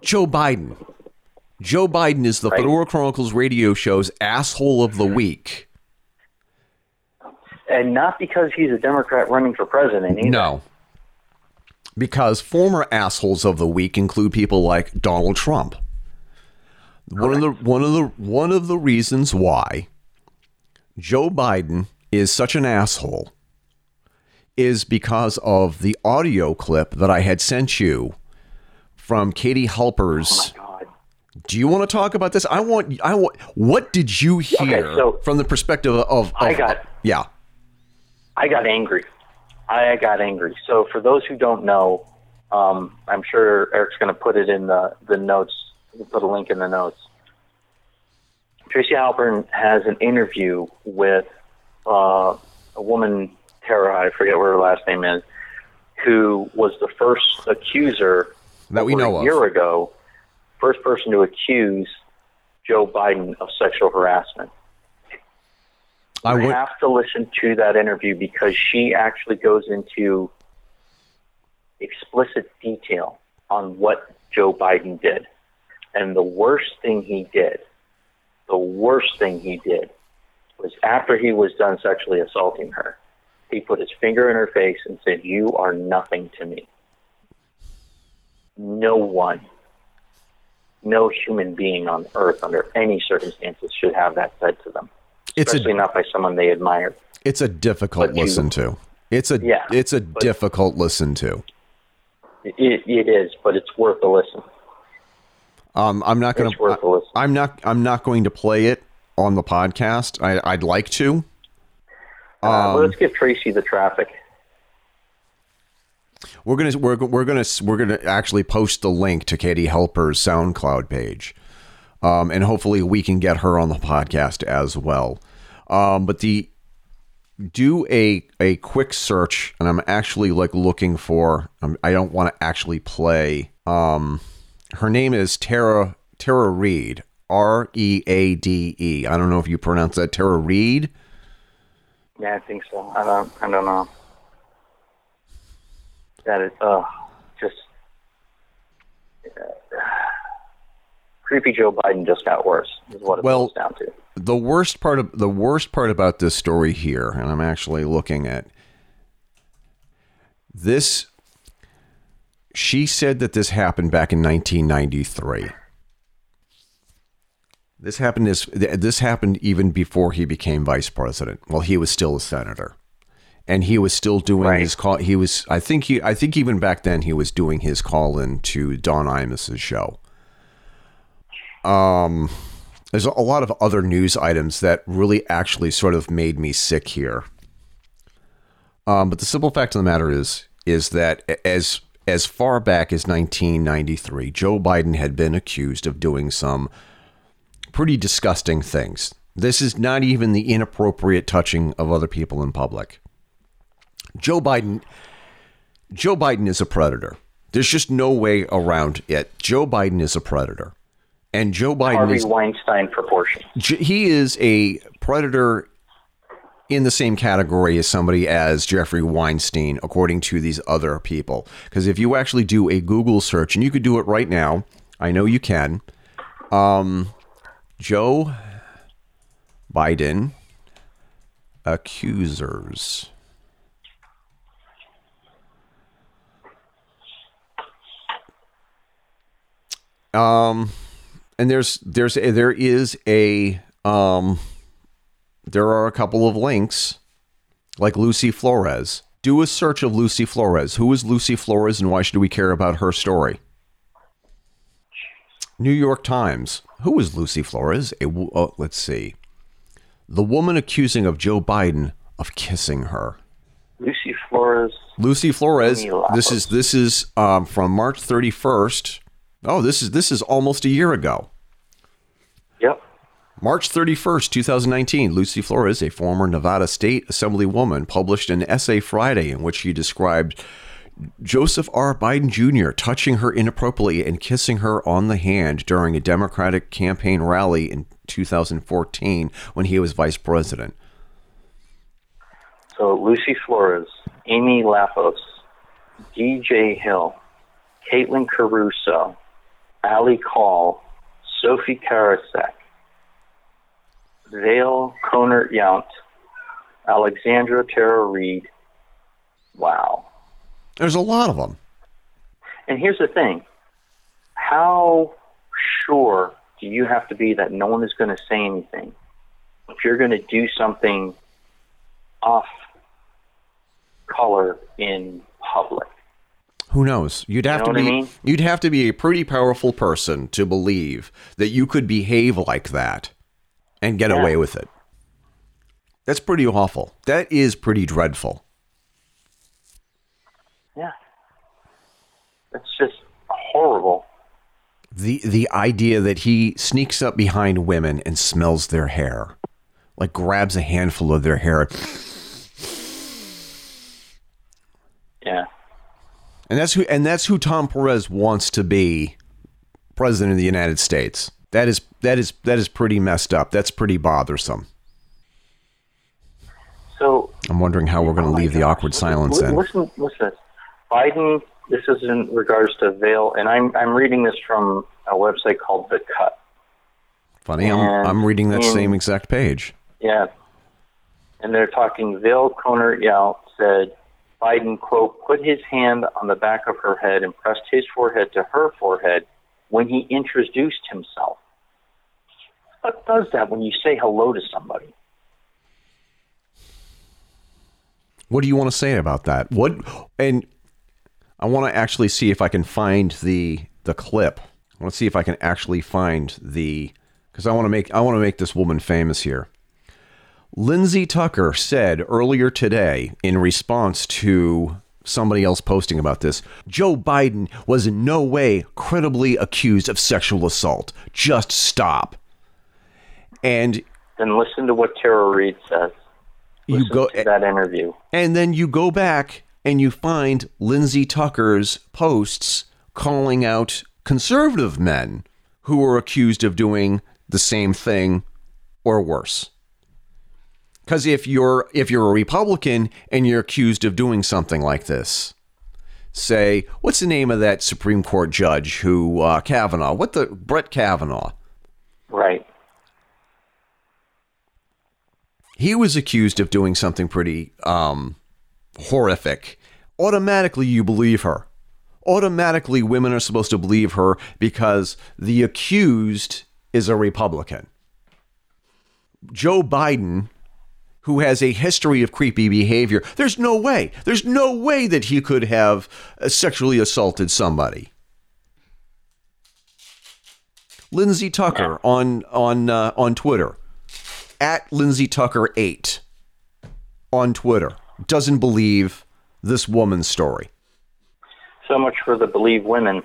Joe Biden. Joe Biden is the right. Fedora Chronicles radio show's asshole of the mm-hmm. week. And not because he's a Democrat running for president either. No. Because former assholes of the week include people like Donald Trump. One of the one of the one of the reasons why Joe Biden is such an asshole is because of the audio clip that I had sent you from Katie Halper's. Oh my God. Do you want to talk about this? I want. I want. What did you hear so- from the perspective of? of I got- Yeah. I got angry. I got angry. So for those who don't know, um, I'm sure Eric's going to put it in the, the notes, put a link in the notes. Tracy Halpern has an interview with uh, a woman, Tara, I forget what her last name is, who was the first accuser That we know a of. year ago, first person to accuse Joe Biden of sexual harassment. I You went. have to listen to that interview because she actually goes into explicit detail on what Joe Biden did. And the worst thing he did, the worst thing he did was after he was done sexually assaulting her, he put his finger in her face and said, You are nothing to me. No one, no human being on earth under any circumstances should have that said to them It's especially a. not by someone they admire. It's a difficult you- listen to. It's a. Yeah, It's a difficult listen to. It, it is, but it's worth a listen. Um, I'm not going It's worth a listen. I'm not. I'm not going to play it on the podcast. I, I'd like to. Uh, Um, let's give Tracy the traffic. We're gonna we're, we're gonna we're gonna actually post the link to Katie Halper's SoundCloud page, um, and hopefully we can get her on the podcast as well. Um, but the do a a quick search, and I'm actually like looking for. Um, I don't want to actually play. Um, her name is Tara Tara Reade. R E A D E. I don't know if you pronounce that Tara Reade. Yeah, I think so. I don't. I don't know. That is, uh, just uh, creepy. Joe Biden just got worse. Is what it Well- boils down to. the worst part of the worst part about this story here, and I'm actually looking at this. She said that this happened back in 1993. This happened this this happened even before he became vice president. Well, he was still a senator, and he was still doing Right. his call. He was, I think he, I think even back then he was doing his call in to Don Imus's show. Um, there's a lot of other news items that really actually sort of made me sick here. Um, but the simple fact of the matter is, is that as as far back as 1993, Joe Biden had been accused of doing some pretty disgusting things. This is not even the inappropriate touching of other people in public. Joe Biden Joe Biden is a predator. There's just no way around it. Joe Biden is a predator. And Joe Biden Harvey is Weinstein proportion. He is a predator in the same category as somebody as Jeffrey Weinstein, according to these other people. Because if you actually do a Google search, and you could do it right now, I know you can. Um, Joe Biden accusers. Um, and there's there's a, there is a um there are a couple of links like Lucy Flores. Do a search of Lucy Flores. Who is Lucy Flores and why should we care about her story? New York Times. Who is Lucy Flores? A, oh, let's see. The woman accusing of Joe Biden of kissing her. Lucy Flores. Lucy Flores. This is this is um, from March 31st. Oh, this is this is almost a year ago. Yep. March 31st, 2019, Lucy Flores, a former Nevada State Assemblywoman, published an essay Friday in which she described Joseph R. Biden Jr. touching her inappropriately and kissing her on the hand during a Democratic campaign rally in 2014 when he was vice president. So Lucy Flores, Amy Lappos, DJ Hill, Caitlin Caruso, Ally Coll, Sophie Karasek, Vale Conert Yount, Alexandra Tara Reade. Wow. There's a lot of them. And here's the thing how sure do you have to be that no one is going to say anything? If you're going to do something off color in public. Who knows? You'd have You know to be I mean? you'd have to be a pretty powerful person to believe that you could behave like that and get Yeah. away with it. That's pretty awful. That is pretty dreadful. Yeah. It's just horrible. The the idea that he sneaks up behind women and smells their hair. Like grabs a handful of their hair. Yeah. And that's who and that's who Tom Perez wants to be president of the United States. That is that is that is pretty messed up. That's pretty bothersome. So I'm wondering how we're going to Oh leave the gosh. awkward silence Li- in. Listen, listen. Biden. This is in regards to Vail, and I'm I'm reading this from a website called The Cut. Funny, I'm I'm reading that in- same exact page. Yeah, and they're talking. Vail Kohnert-Yount said Biden quote put his hand on the back of her head and pressed his forehead to her forehead when he introduced himself. What does that when you say hello to somebody? What do you want to say about that? What and I want to actually see if I can find the the clip. I want to see if I can actually find the because I want to make I want to make this woman famous here. Lindsay Tucker said earlier today in response to somebody else posting about this, Joe Biden was in no way credibly accused of sexual assault. Just stop. And Then listen to what Tara Reade says. you go to that interview. And then you go back and you find Lindsay Tucker's posts calling out conservative men who were accused of doing the same thing or worse. Cuz if you're if you're a Republican and you're accused of doing something like this, say, what's the name of that Supreme Court judge who uh, Kavanaugh? What the Brett Kavanaugh? Right. he was accused of doing something pretty um, horrific. Automatically, you believe her. Automatically, women are supposed to believe her because the accused is a Republican. Joe Biden, who has a history of creepy behavior, there's no way, there's no way that he could have uh, sexually assaulted somebody. Lindsay Tucker on on uh, on Twitter. At Lindsay Tucker eight on Twitter. Doesn't believe this woman's story. So much for the believe women,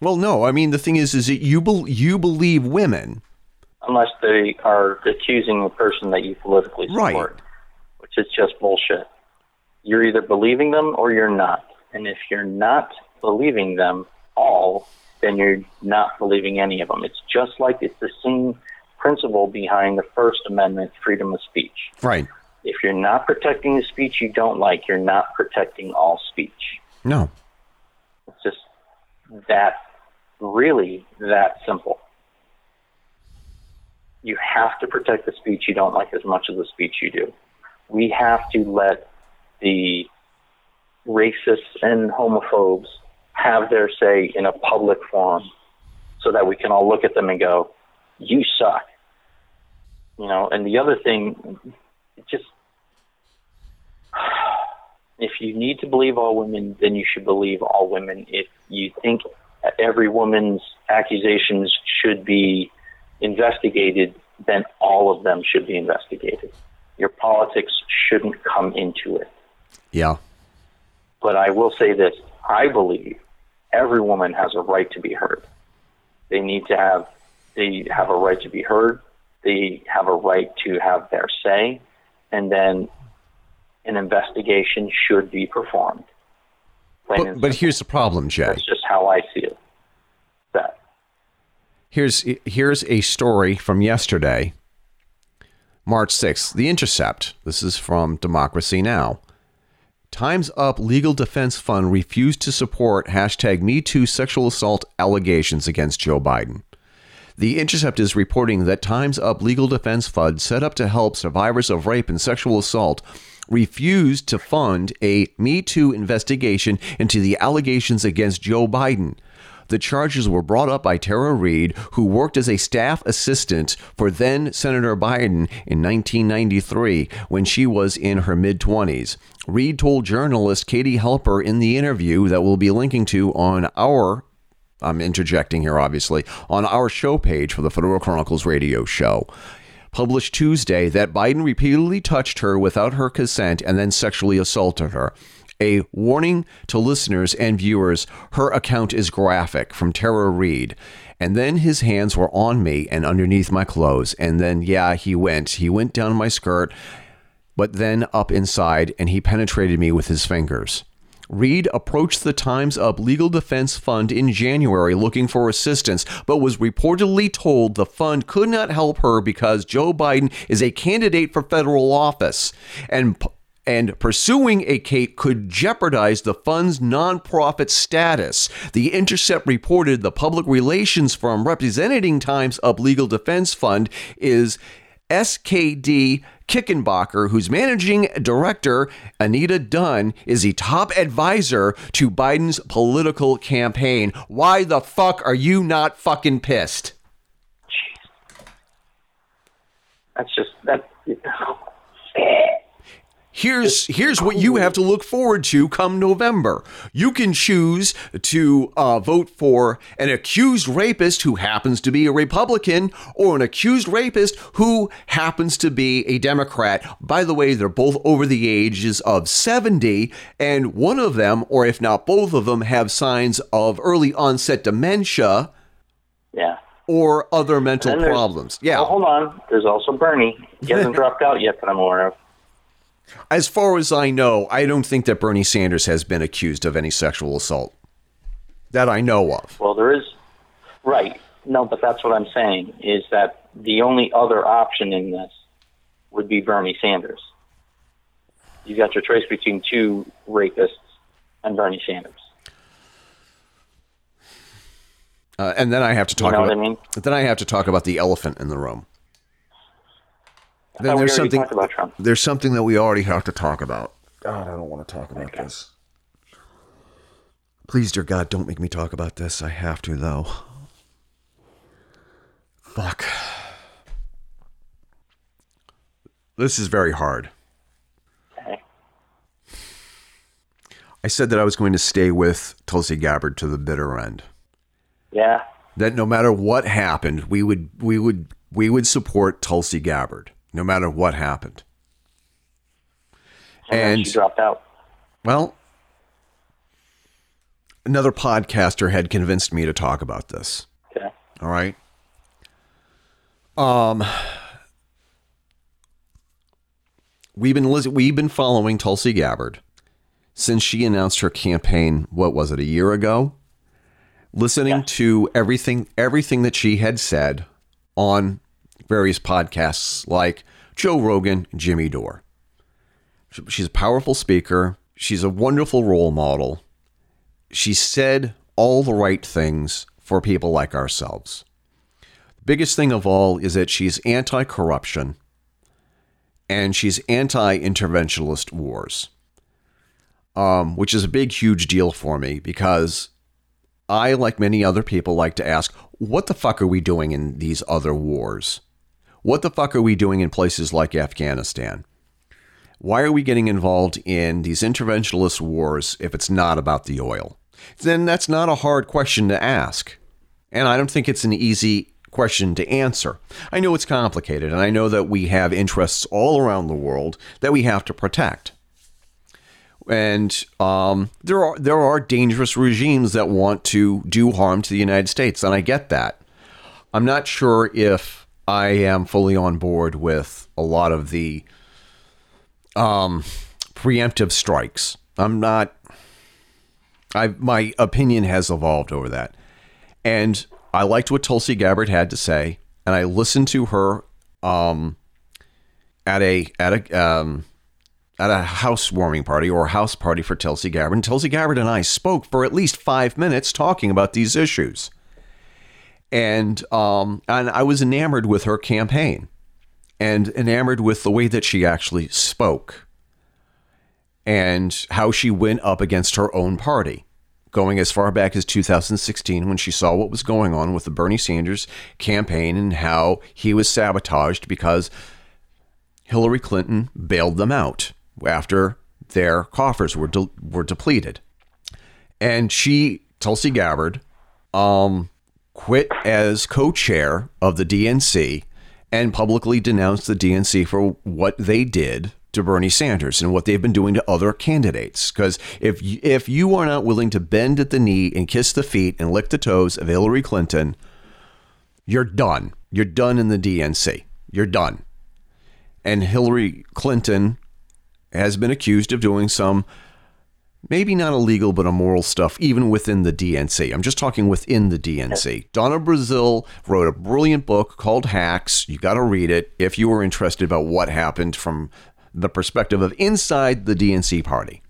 Well, no, I mean the thing is, is that you bel you believe women, unless they are accusing a person that you politically Right. support, which is just bullshit. You're either believing them or you're not. And if you're not believing them all, then you're not believing any of them. It's just like it's the same principle behind the First Amendment, freedom of speech. right? If you're not protecting the speech you don't like, you're not protecting all speech. No, It's just that, really that simple. You have to protect the speech you don't like as much as the speech you do. We have to let the racists and homophobes have their say in a public forum so that we can all look at them and go, you suck. You know, and the other thing, just, if you need to believe all women, then you should believe all women. If you think every woman's accusations should be investigated, then all of them should be investigated. Your politics shouldn't come into it. yeah, But I will say this I believe every woman has a right to be heard. They need to have they have a right to be heard. They have a right to have their say, and then an investigation should be performed. Plain but but here's the problem, Jay. that's just how I see it. Here's here's a story from yesterday, March 6th. The Intercept. This is from Democracy Now. Time's Up Legal Defense Fund refused to support hashtag MeToo sexual assault allegations against Joe Biden. The Intercept is reporting that Time's Up Legal Defense Fund, set up to help survivors of rape and sexual assault, refused to fund a Me Too investigation into the allegations against Joe Biden. The charges were brought up by Tara Reade, who worked as a staff assistant for then Senator Biden in 1993 when she was in her mid 20s. Reade told journalist Katie Halper in the interview that we'll be linking to on our I'm interjecting here, obviously, on our show page for the Fedora Chronicles radio show. Published Tuesday that Biden repeatedly touched her without her consent and then sexually assaulted her. A warning to listeners and viewers her account is graphic from Tara Reade. And then his hands were on me and underneath my clothes. And then, yeah, he went. He went down my skirt, but then up inside, and he penetrated me with his fingers. Reade approached the Times Up Legal Defense Fund in January looking for assistance, but was reportedly told the fund could not help her because Joe Biden is a candidate for federal office and and pursuing a case could jeopardize the fund's nonprofit status. The Intercept reported the public relations firm representing Times Up Legal Defense Fund is SKD Knickerbocker, whose managing director, Anita Dunn, is a top advisor to Biden's political campaign. Why the fuck are you not fucking pissed? That's just that. Here's here's what you have to look forward to come November. You can choose to uh, vote for an accused rapist who happens to be a Republican, or an accused rapist who happens to be a Democrat. By the way, they're both over the ages of 70, and one of them, or if not both of them, have signs of early onset dementia. Yeah. Or other mental problems. Yeah. Well, hold on. There's also Bernie. He hasn't dropped out yet that I'm aware of. As far as I know, I don't think that Bernie Sanders has been accused of any sexual assault that I know of. Well, there is, right. No, but that's what I'm saying is that the only other option in this would be Bernie Sanders. You got your choice between two rapists and Bernie Sanders. Uh, and then I have to talk You know about what I mean? then I have to talk about the elephant in the room. Then there's something there's something that we already have to talk about. God, I don't want to talk about this. Please, dear God, don't make me talk about this. I have to though. Fuck. This is very hard. Okay. I said that I was going to stay with Tulsi Gabbard to the bitter end. Yeah. that no matter what happened, we would we would we would support Tulsi Gabbard no matter what happened. And, And- she dropped out. Well, another podcaster had convinced me to talk about this. Okay. All right. Um we've been we've been following Tulsi Gabbard since she announced her campaign what was it a year ago listening Yeah. to everything everything that she had said on various podcasts like Joe Rogan, Jimmy Dore. She's a powerful speaker. She's a wonderful role model. She said all the right things for people like ourselves. The biggest thing of all is that she's anti corruption and she's anti interventionist wars, um, which is a big, huge deal for me because I, like many other people, like to ask, what the fuck are we doing in these other wars? What the fuck are we doing in places like Afghanistan? Why are we getting involved in these interventionist wars if it's not about the oil? Then that's not a hard question to ask. And I don't think it's an easy question to answer. I know it's complicated, and I know that we have interests all around the world that we have to protect. And um, there are there are dangerous regimes that want to do harm to the United States, and I get that. I'm not sure if I am fully on board with a lot of the um, preemptive strikes. I'm not. I my opinion has evolved over that, and I liked what Tulsi Gabbard had to say, and I listened to her um, at a at a um, at a housewarming party or house party for Tulsi Gabbard. And Tulsi Gabbard and I spoke for at least five minutes talking about these issues, and um, and I was enamored with her campaign, and enamored with the way that she actually spoke, and how she went up against her own party going as far back as 2016 when she saw what was going on with the Bernie Sanders campaign and how he was sabotaged because Hillary Clinton bailed them out after their coffers were de- were depleted. And she, Tulsi Gabbard, um, quit as co-chair of the DNC and publicly denounced the DNC for what they did to Bernie Sanders and what they've been doing to other candidates. Because if if you are not willing to bend at the knee and kiss the feet and lick the toes of Hillary Clinton, you're done. You're done in the DNC. You're done. And Hillary Clinton has been accused of doing some maybe not illegal but immoral stuff even within the DNC. I'm just talking within the DNC. Donna Brazile wrote a brilliant book called Hacks. You got to read it if you are interested about what happened from the perspective of inside the DNC party.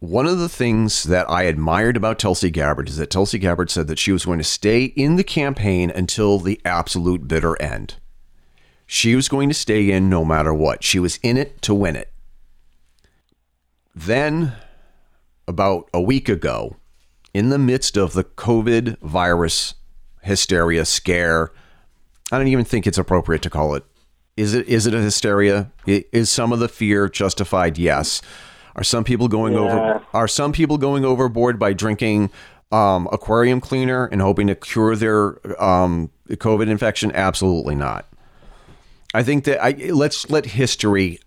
One of the things that I admired about Tulsi Gabbard is that Tulsi Gabbard said that she was going to stay in the campaign until the absolute bitter end. She was going to stay in no matter what. She was in it to win it. Then, about a week ago, in the midst of the COVID virus hysteria scare, I don't even think it's appropriate to call it is it is it a hysteria? Is some of the fear justified? Yes. Are some people going yeah. over? Are some people going overboard by drinking um, aquarium cleaner and hoping to cure their um, COVID infection? Absolutely not. I think that I let's let history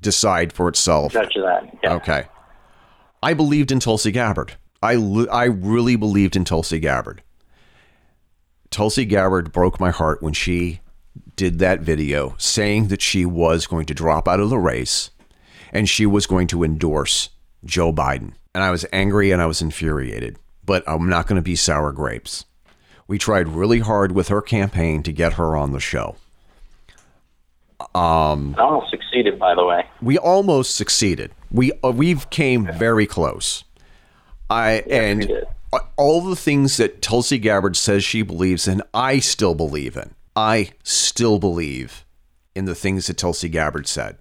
decide for itself. Judge that. Yeah. Okay. I believed in Tulsi Gabbard. I I really believed in Tulsi Gabbard. Tulsi Gabbard broke my heart when she did that video saying that she was going to drop out of the race and she was going to endorse Joe Biden. And I was angry and I was infuriated, but I'm not going to be sour grapes. We tried really hard with her campaign to get her on the show. Um, almost succeeded, by the way. We almost succeeded. We uh, we've came yeah. very close. I yeah, and all the things that Tulsi Gabbard says she believes in, I still believe in. I still believe in the things that Tulsi Gabbard said.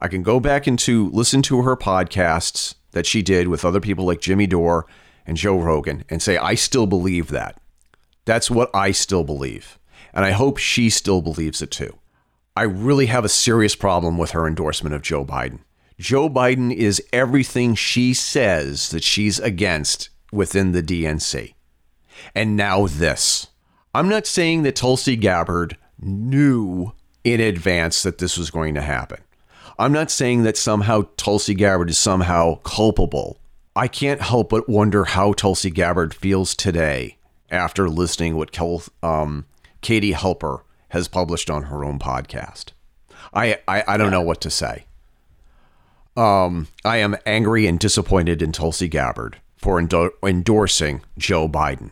I can go back into listen to her podcasts that she did with other people like Jimmy Dore and Joe Rogan and say, I still believe that. That's what I still believe. And I hope she still believes it too. I really have a serious problem with her endorsement of Joe Biden. Joe Biden is everything she says that she's against within the DNC. And now this. I'm not saying that Tulsi Gabbard knew in advance that this was going to happen. I'm not saying that somehow Tulsi Gabbard is somehow culpable. I can't help but wonder how Tulsi Gabbard feels today after listening what um, Katie Halper has published on her own podcast. I, I, I don't know what to say. Um, I am angry and disappointed in Tulsi Gabbard for endo- endorsing Joe Biden.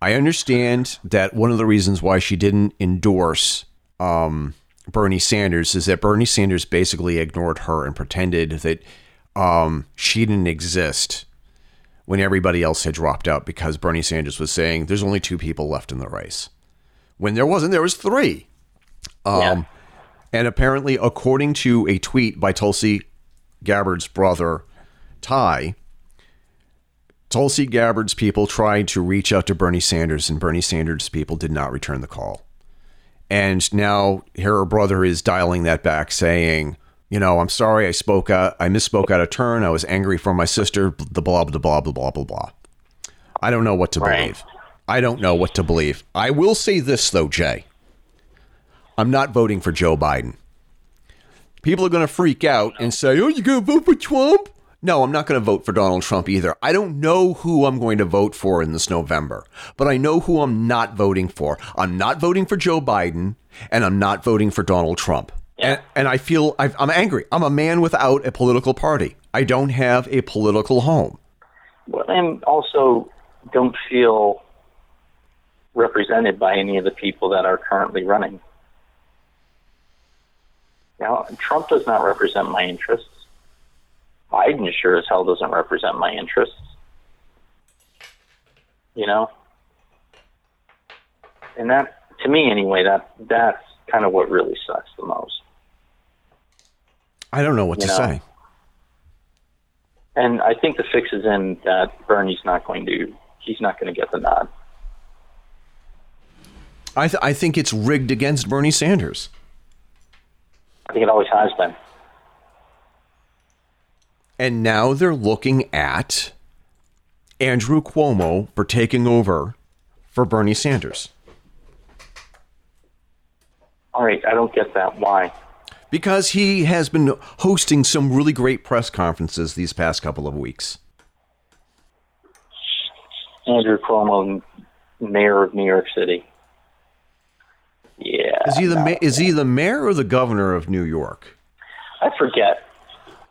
I understand that one of the reasons why she didn't endorse um, Bernie Sanders is that Bernie Sanders basically ignored her and pretended that um, she didn't exist when everybody else had dropped out because Bernie Sanders was saying there's only two people left in the race. When there wasn't, there was three. Um, yeah. And apparently, according to a tweet by Tulsi Gabbard's brother, Ty, Tulsi Gabbard's people tried to reach out to Bernie Sanders, and Bernie Sanders' people did not return the call. And now her brother is dialing that back, saying, "You know, I'm sorry, I spoke, out, I misspoke out of turn. I was angry for my sister. The blah blah blah blah blah blah blah." I don't know what to right. believe. I don't know what to believe. I will say this though, Jay. I'm not voting for Joe Biden. People are going to freak out and say, "Oh, you're going to vote for Trump?" No, I'm not going to vote for Donald Trump either. I don't know who I'm going to vote for in this November, but I know who I'm not voting for. I'm not voting for Joe Biden, and I'm not voting for Donald Trump. Yeah. And, and I feel i am angry. I'm a man without a political party. I don't have a political home. Well, and also don't feel represented by any of the people that are currently running. Now, Trump does not represent my interests. Biden sure as hell doesn't represent my interests. You know? And that, to me anyway, that that's kind of what really sucks the most. I don't know what you to know? say. And I think the fix is in that Bernie's not going to he's not going to get the nod. I, th- I think it's rigged against Bernie Sanders. I think it always has been. And now they're looking at Andrew Cuomo for taking over for Bernie Sanders. All right, I don't get that. Why? Because he has been hosting some really great press conferences these past couple of weeks. Andrew Cuomo, mayor of New York City. Yeah. Is he the ma- is he the mayor or the governor of New York? I forget.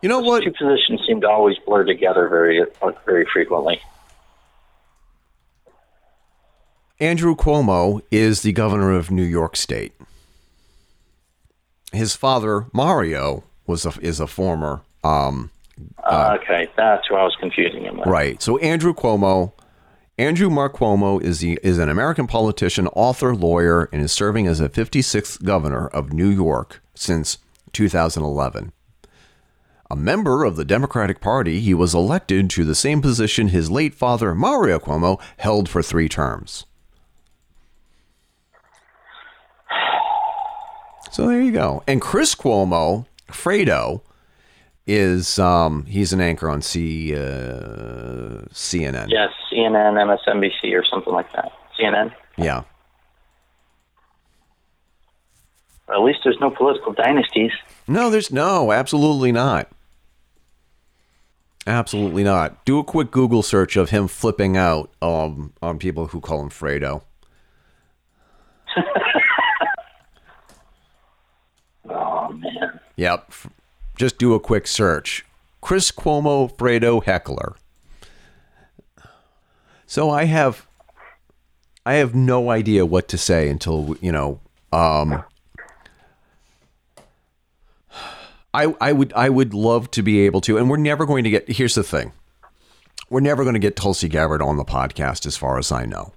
You know what? Two positions seem to always blur together very very frequently. Andrew Cuomo is the governor of New York State. His father Mario was a, is a former um, uh, okay, that's who I was confusing him with. Right. So Andrew Cuomo, Andrew Mark Cuomo is the is an American politician, author, lawyer, and is serving as the 56th governor of New York since 2011. A member of the Democratic Party, he was elected to the same position his late father Mario Cuomo held for three terms. So there you go. And Chris Cuomo, Fredo, is um, he's an anchor on C uh, CNN. Yes, CNN, MSNBC, or something like that. CNN. Yeah. At least there's no political dynasties. No, there's no, absolutely not. Absolutely not. Do a quick Google search of him flipping out um, on people who call him Fredo. oh man. Yep. Just do a quick search. Chris Cuomo Fredo Heckler. So I have I have no idea what to say until you know um I I would I would love to be able to and we're never going to get here's the thing. We're never going to get Tulsi Gabbard on the podcast as far as I know.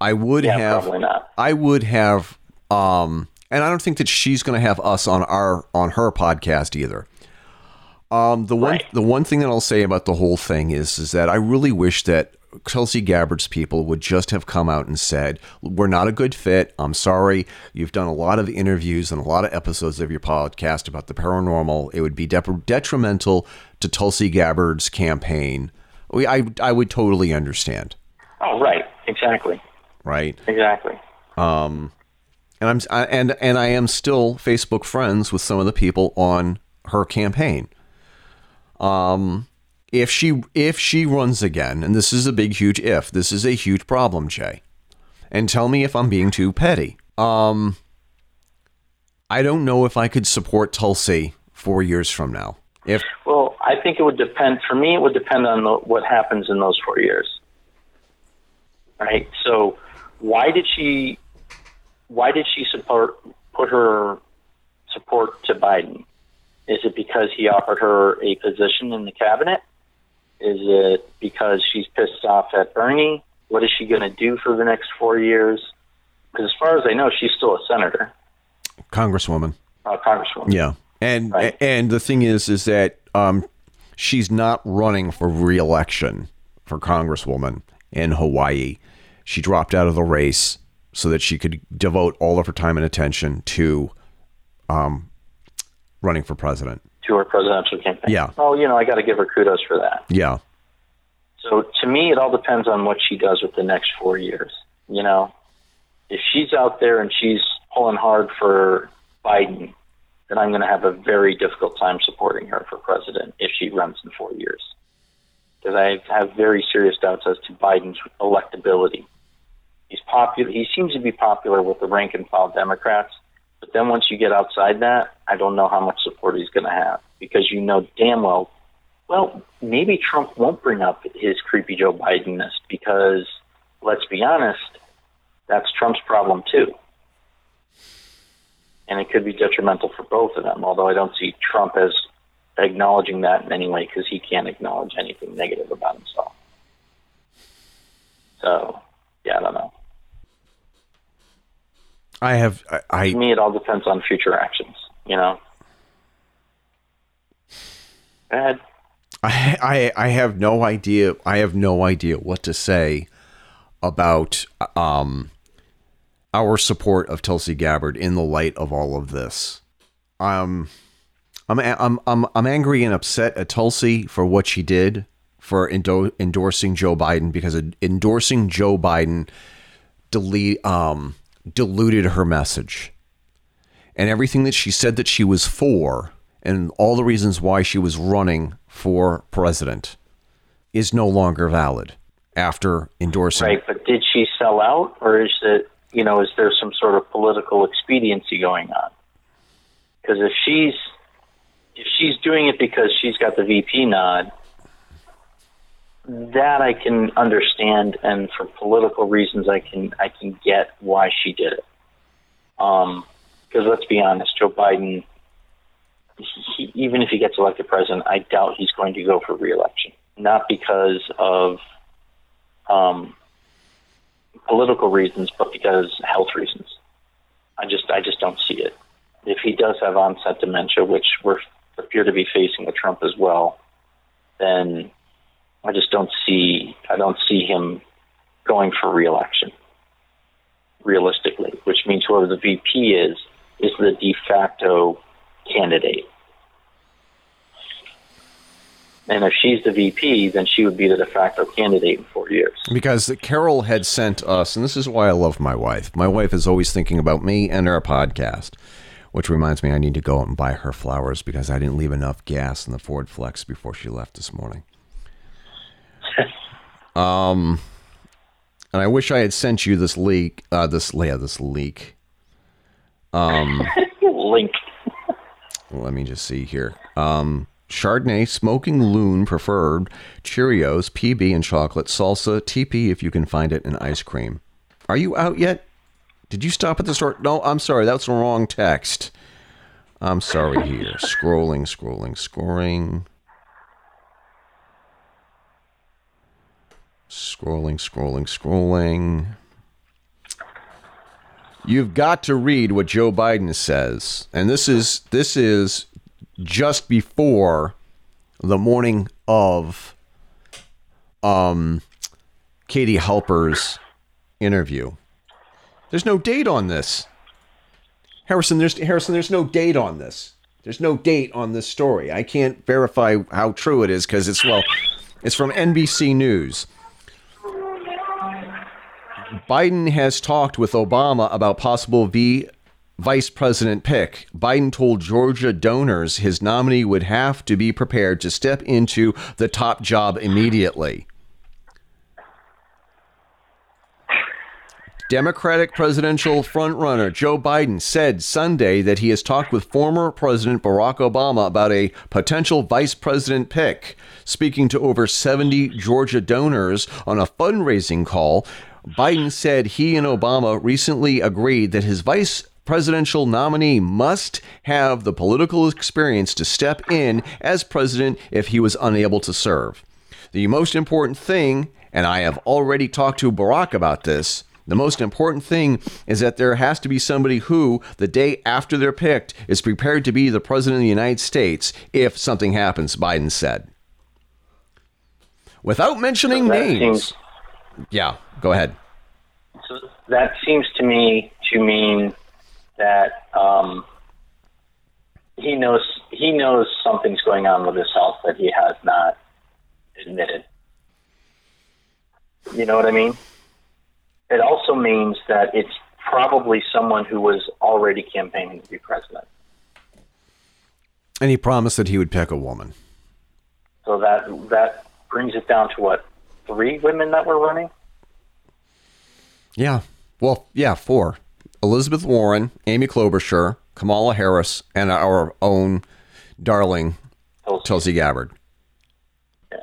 I would Yeah, have probably not. I would have um and I don't think that she's going to have us on our on her podcast either. Um the one Right. the one thing that I'll say about the whole thing is is that I really wish that Tulsi Gabbard's people would just have come out and said, "We're not a good fit. I'm sorry. You've done a lot of interviews and a lot of episodes of your podcast about the paranormal. It would be dep- detrimental to Tulsi Gabbard's campaign." We, I I would totally understand, Oh, right. Exactly. right? Exactly. And I'm I, and and I am still Facebook friends with some of the people on her campaign. Um, if she if she runs again, and this is a big huge if, this is a huge problem, Jay. And tell me if I'm being too petty. Um, I don't know if I could support Tulsi four years from now. If Well, I think it would depend. For me, it would depend on the, what happens in those four years. Right. So, why did she? Why did she support put her support to Biden? Is it because he offered her a position in the cabinet? Is it because she's pissed off at Bernie? What is she going to do for the next four years? Because as far as I know, she's still a senator, Congresswoman, uh, congresswoman. Yeah, and Right. and the thing is, is that um, she's not running for reelection for congresswoman in Hawaii. She dropped out of the race so that she could devote all of her time and attention to um, running for president. to her presidential campaign. Yeah. Oh, you know, I got to give her kudos for that. Yeah, So to me, it all depends on what she does with the next four years. You know, if she's out there and she's pulling hard for Biden, then I'm going to have a very difficult time supporting her for president if she runs in four years. Because I have very serious doubts as to Biden's electability. He's popular. He seems to be popular with the rank and file Democrats, but then once you get outside that, I don't know how much support he's going to have because you know damn well well, maybe Trump won't bring up his creepy Joe Bidenness because, let's be honest, that's Trump's problem too. And it could be detrimental for both of them, although I don't see Trump as acknowledging that in any way because he can't acknowledge anything negative about himself. So, yeah, I don't know. I have I, I To me, it all depends on future actions, you know? Ahead. I, I I have no idea. I have no idea what to say about um our support of Tulsi Gabbard in the light of all of this. Um, I'm I'm I'm I'm angry and upset at Tulsi for what she did for endo- endorsing Joe Biden because endorsing Joe Biden delete um diluted her message and everything that she said that she was for and all the reasons why she was running for president is no longer valid after endorsing. Right, but did she sell out, or is it you know is there some sort of political expediency going on? Because if she's if she's doing it because she's got the VP nod, that I can understand, and for political reasons, I can I can get why she did it. Um, because let's be honest, Joe Biden, he, even if he gets elected president, I doubt he's going to go for reelection. Not because of um, political reasons, but because health reasons. I just I just don't see it. If he does have onset dementia, which we appear to be facing with Trump as well, then I just don't see I don't see him going for reelection realistically, which means whoever the VP is is the de facto candidate. And if she's the VP, then she would be the de facto candidate in four years. Because Carol had sent us, and this is why I love my wife. My wife is always thinking about me and our podcast, which reminds me I need to go out and buy her flowers because I didn't leave enough gas in the Ford Flex before she left this morning. Um, and I wish I had sent you this leak, uh, this yeah, this leak um, Link. let me just see here. Um, Chardonnay, Smoking Loon preferred, Cheerios, PB and chocolate, salsa, TP if you can find it, and ice cream. Are you out yet? Did you stop at the store? No, I'm sorry. That's the wrong text. I'm sorry here. scrolling, scrolling, scrolling. Scrolling, scrolling, scrolling. You've got to read what Joe Biden says. And this is this is just before the morning of um Katie Halper's interview. There's no date on this. Harrison, there's Harrison, there's no date on this. There's no date on this story. I can't verify how true it is because it's well, it's from NBC News. Biden has talked with Obama about possible V vice president pick. Biden told Georgia donors his nominee would have to be prepared to step into the top job immediately. Democratic presidential frontrunner Joe Biden said Sunday that he has talked with former President Barack Obama about a potential vice president pick. Speaking to over 70 Georgia donors on a fundraising call, Biden said he and Obama recently agreed that his vice presidential nominee must have the political experience to step in as president if he was unable to serve. The most important thing, and I have already talked to Barack about this, the most important thing is that there has to be somebody who, the day after they're picked, is prepared to be the president of the United States if something happens, Biden said. Without mentioning names. Yeah, go ahead. So that seems to me to mean that um, he knows he knows something's going on with his health that he has not admitted. You know what I mean? It also means that it's probably someone who was already campaigning to be president. And he promised that he would pick a woman. So that that brings it down to what three women that were running. Yeah. Well, yeah, four. Elizabeth Warren, Amy Klobuchar, Kamala Harris, and our own darling Tulsi, Tulsi Gabbard. Yeah.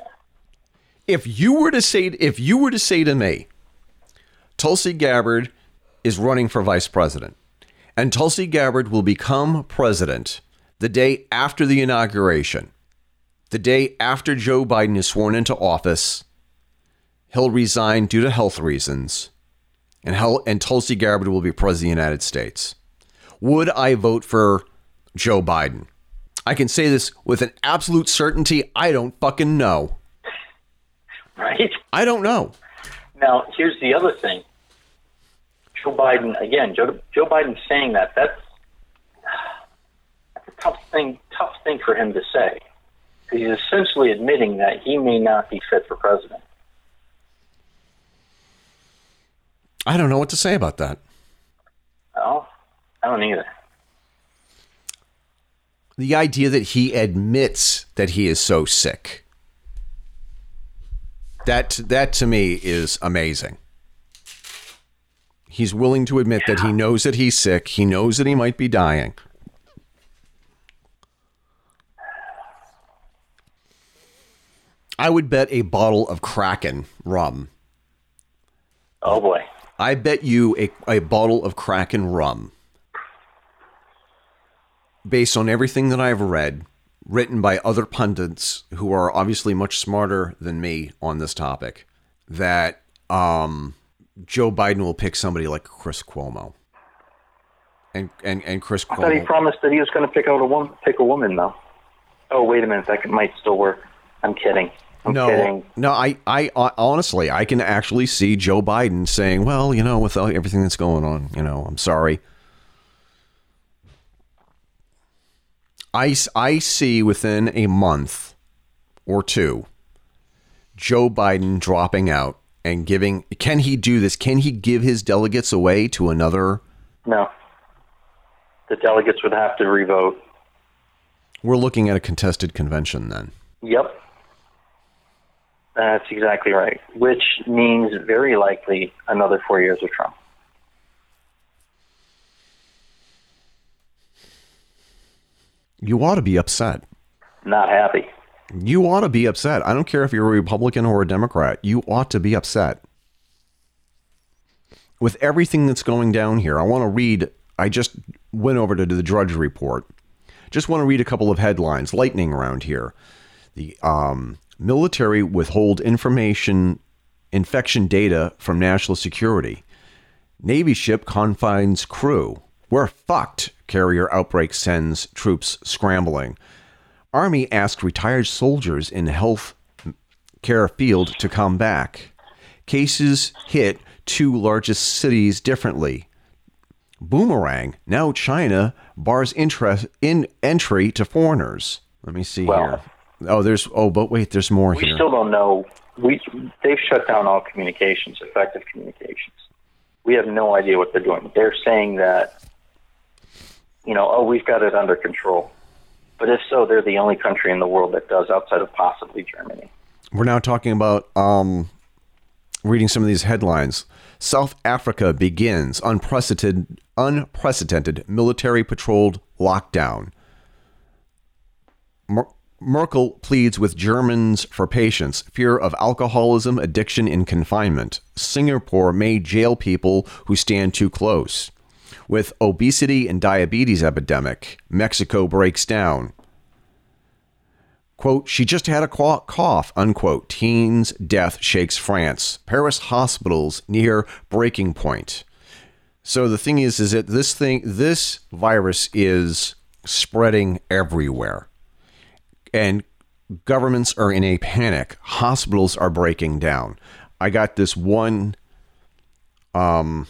If you were to say if you were to say to me, Tulsi Gabbard is running for vice president, and Tulsi Gabbard will become president the day after the inauguration, the day after Joe Biden is sworn into office, he'll resign due to health reasons and how and Tulsi Gabbard will be president of the United States. Would I vote for Joe Biden? I can say this with an absolute certainty. I don't fucking know. Right? I don't know. Now, here's the other thing. Joe Biden, again, Joe, Joe Biden saying that, that's, that's a tough thing, tough thing for him to say. He's essentially admitting that he may not be fit for president. I don't know what to say about that. Oh, I don't either. The idea that he admits that he is so sick. That that to me is amazing. He's willing to admit that he knows that he's sick. He knows that he might be dying. I would bet a bottle of Kraken rum. Oh boy. I bet you a, a bottle of Kraken rum, based on everything that I've read, written by other pundits who are obviously much smarter than me on this topic, that um, Joe Biden will pick somebody like Chris Cuomo. And and and Chris I thought he promised that he was going to pick out a woman, pick a woman though. Oh wait a minute, that might still work. I'm kidding. I'm No, kidding. no, I, I, I honestly, I can actually see Joe Biden saying, "Well, you know, with all- everything that's going on, you know, I'm sorry." I, I see within a month or two, Joe Biden dropping out and giving. Can he do this? Can he give his delegates away to another? No. The delegates would have to revote. We're looking at a contested convention then. Yep. That's exactly right. Which means very likely another four years of Trump. You ought to be upset. Not happy. You ought to be upset. I don't care if you're a Republican or a Democrat. You ought to be upset. With everything that's going down here, I want to read. I just went over to the Drudge Report. Just want to read a couple of headlines. Lightning around here. The um, military withhold information, infection data from national security. Navy ship confines crew. We're fucked. Carrier outbreak sends troops scrambling. Army asks retired soldiers in health care field to come back. Cases hit two largest cities differently. Boomerang. Now China bars interest in entry to foreigners. Let me see Well- here. Oh, there's oh, but wait, there's more We here. still don't know. We they've shut down all communications, effective communications. We have no idea what they're doing. They're saying that, you know, oh, we've got it under control. But if so, they're the only country in the world that does, outside of possibly Germany. We're now talking about um, reading some of these headlines. South Africa begins unprecedented unprecedented military patrolled lockdown. Mer- Merkel pleads with Germans for patience, fear of alcoholism, addiction in confinement. Singapore may jail people who stand too close. With obesity and diabetes epidemic, Mexico breaks down. Quote, she just had a cough, unquote. Teen's death shakes France. Paris hospitals near breaking point. So the thing is, is that this thing, this virus is spreading everywhere. And governments are in a panic. Hospitals are breaking down. I got this one, um,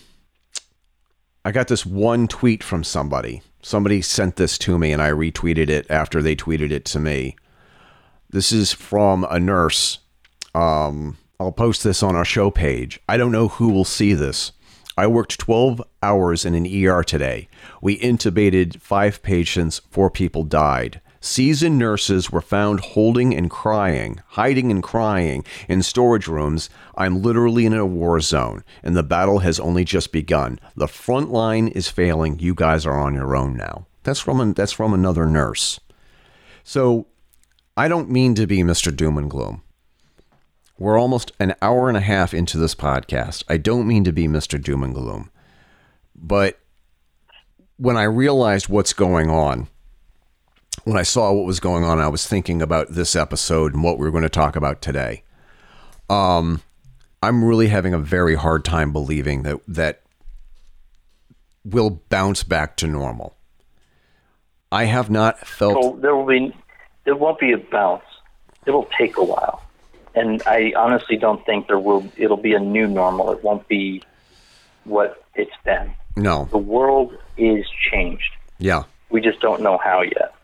I got this one tweet from somebody. Somebody sent this to me and I retweeted it after they tweeted it to me. This is from a nurse. Um, I'll post this on our show page. I don't know who will see this. I worked 12 hours in an ER today. We intubated five patients, four people died. Seasoned nurses were found holding and crying, hiding and crying in storage rooms. I'm literally in a war zone, and the battle has only just begun. The front line is failing. You guys are on your own now. That's from an, that's from another nurse. So I don't mean to be Mr. Doom and Gloom. We're almost an hour and a half into this podcast. I don't mean to be Mr. Doom and Gloom. But when I realized what's going on, when I saw what was going on, I was thinking about this episode and what we were going to talk about today. Um, I'm really having a very hard time believing that that we'll bounce back to normal. I have not felt. So there will be, there won't be a bounce. It will take a while, and I honestly don't think there will. It'll be a new normal. It won't be what it's been. No. The world is changed. Yeah. We just don't know how yet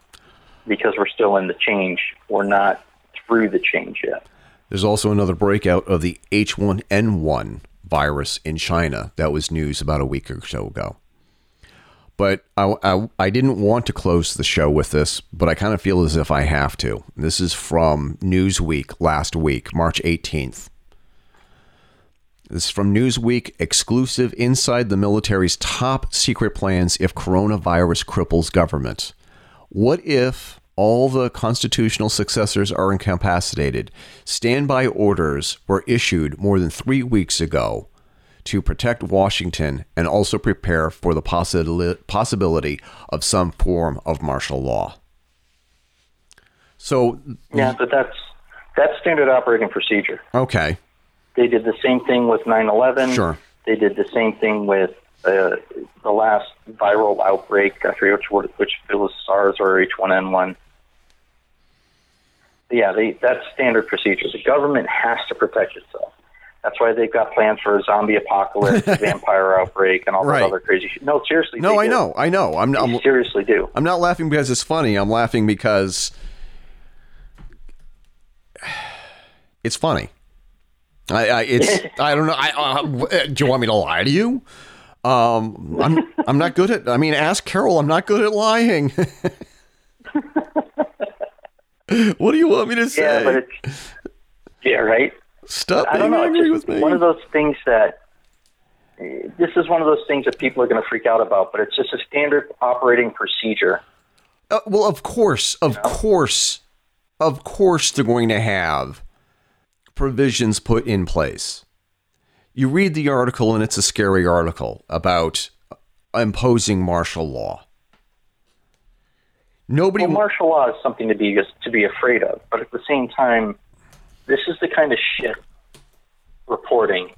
because we're still in the change. We're not through the change yet. There's also another breakout of the H1N1 virus in China. That was news about a week or so ago. But I, I, I didn't want to close the show with this, but I kind of feel as if I have to. This is from Newsweek last week, March 18th. This is from Newsweek, exclusive inside the military's top secret plans if coronavirus cripples government. What if all the constitutional successors are incapacitated? Standby orders were issued more than three weeks ago to protect Washington and also prepare for the possi- possibility of some form of martial law. So, yeah, but that's that's standard operating procedure. Okay. They did the same thing with 9/11. Sure. They did the same thing with uh, the last viral outbreak. I forget which which it was SARS or H1N1. Yeah, they, that's standard procedure. The government has to protect itself. That's why they've got plans for a zombie apocalypse, vampire outbreak, and all Right. that other crazy shit. No, seriously. No, I do. know, I know. I'm, I'm seriously do. I'm not laughing because it's funny. I'm laughing because it's funny. I, I it's I don't know. I uh, do you want me to lie to you? Um, I'm I'm not good at. I mean, ask Carol. I'm not good at lying. what do you want me to say? Yeah, but it's yeah, right. Stop I don't being know. Angry with me. one of those things that this is one of those things that people are going to freak out about, but it's just a standard operating procedure. Uh, well, of course, of course, of course, they're going to have provisions put in place. You read the article, and it's a scary article about imposing martial law. Nobody. Well, martial law is something to be to be afraid of, but at the same time, this is the kind of shit reporting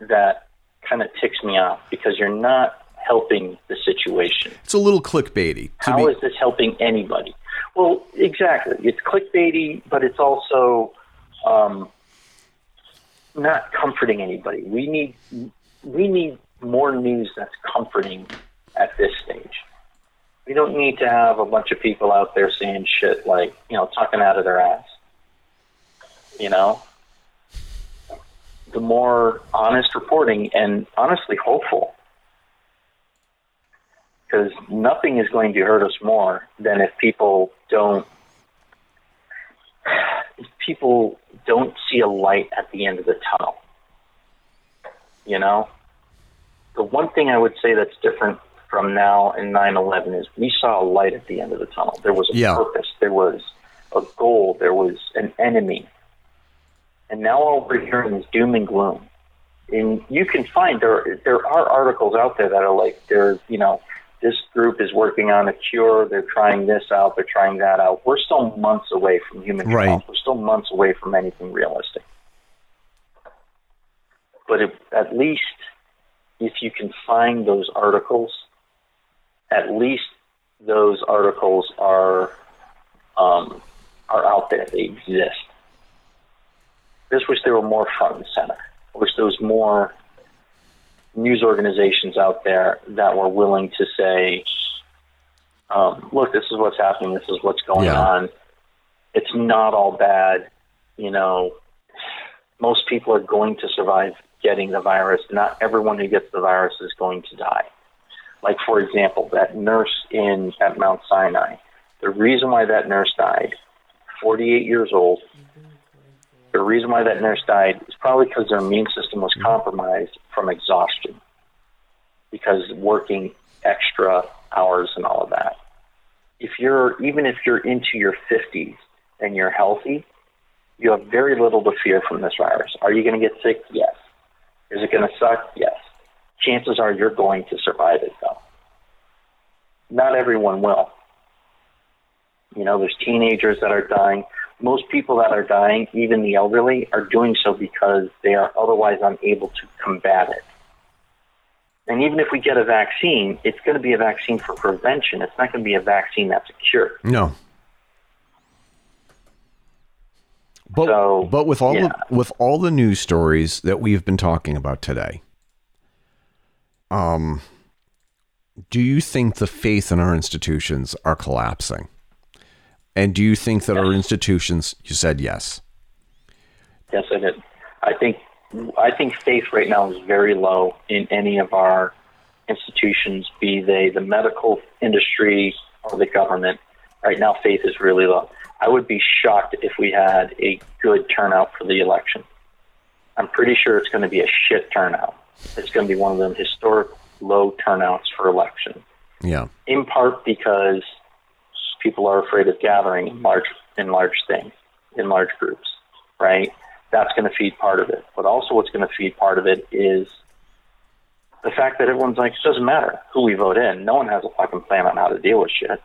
that kind of ticks me off because you're not helping the situation. it's a little clickbaity. How be, is this helping anybody? Well, exactly. It's clickbaity, but it's also um, not comforting anybody. We need we need more news that's comforting at this stage. We don't need to have a bunch of people out there saying shit like you know talking out of their ass. You know, the more honest reporting and honestly hopeful because nothing is going to hurt us more than if people don't if people don't see a light at the end of the tunnel. You know, the one thing I would say that's different from now and 9/11 is we saw a light at the end of the tunnel. There was a Yeah. purpose. There was a goal. There was an enemy. And now all we're hearing is doom and gloom and you can find there there are articles out there that are like there's you know this group is working on a cure. They're trying this out. They're trying that out. We're still months away from human Right. trials we're still months away from anything realistic. But if, at least if you can find those articles at least those articles are um, are out there. They exist. I just wish they were more front and center. I wish there was more news organizations out there that were willing to say, um, look, this is what's happening, this is what's going Yeah. on. It's not all bad. You know, most people are going to survive getting the virus. Not everyone who gets the virus is going to die. Like, for example, that nurse in at Mount Sinai. The reason why that nurse died, 48 years old, the reason why that nurse died is probably because their immune system was mm-hmm. compromised from exhaustion, because working extra hours and all of that. If you're even if you're into your 50s and you're healthy, you have very little to fear from this virus. Are you going to get sick? Yes. Is it going to suck? Yes. Chances are you're going to survive it, though. Not everyone will. You know, there's teenagers that are dying most people that are dying, even the elderly, are doing so because they are otherwise unable to combat it. And even if we get a vaccine, it's going to be a vaccine for prevention. It's not going to be a vaccine that's a cure. No. But, So, but with all yeah. the, with all the news stories that we've been talking about today, um, do you think the faith in our institutions are collapsing? And do you think that our institutions? You said yes. Yes, I did. I think I think faith right now is very low in any of our institutions, be they the medical industry or the government. Right now, faith is really low. I would be shocked if we had a good turnout for the election. I'm pretty sure it's going to be a shit turnout. It's going to be one of them historic low turnouts for election. Yeah. in part because people are afraid of gathering in large in large things, in large groups, right? That's going to feed part of it. But also, what's going to feed part of it is the fact that everyone's like, it doesn't matter who we vote in. No one has a fucking plan on how to deal with shit.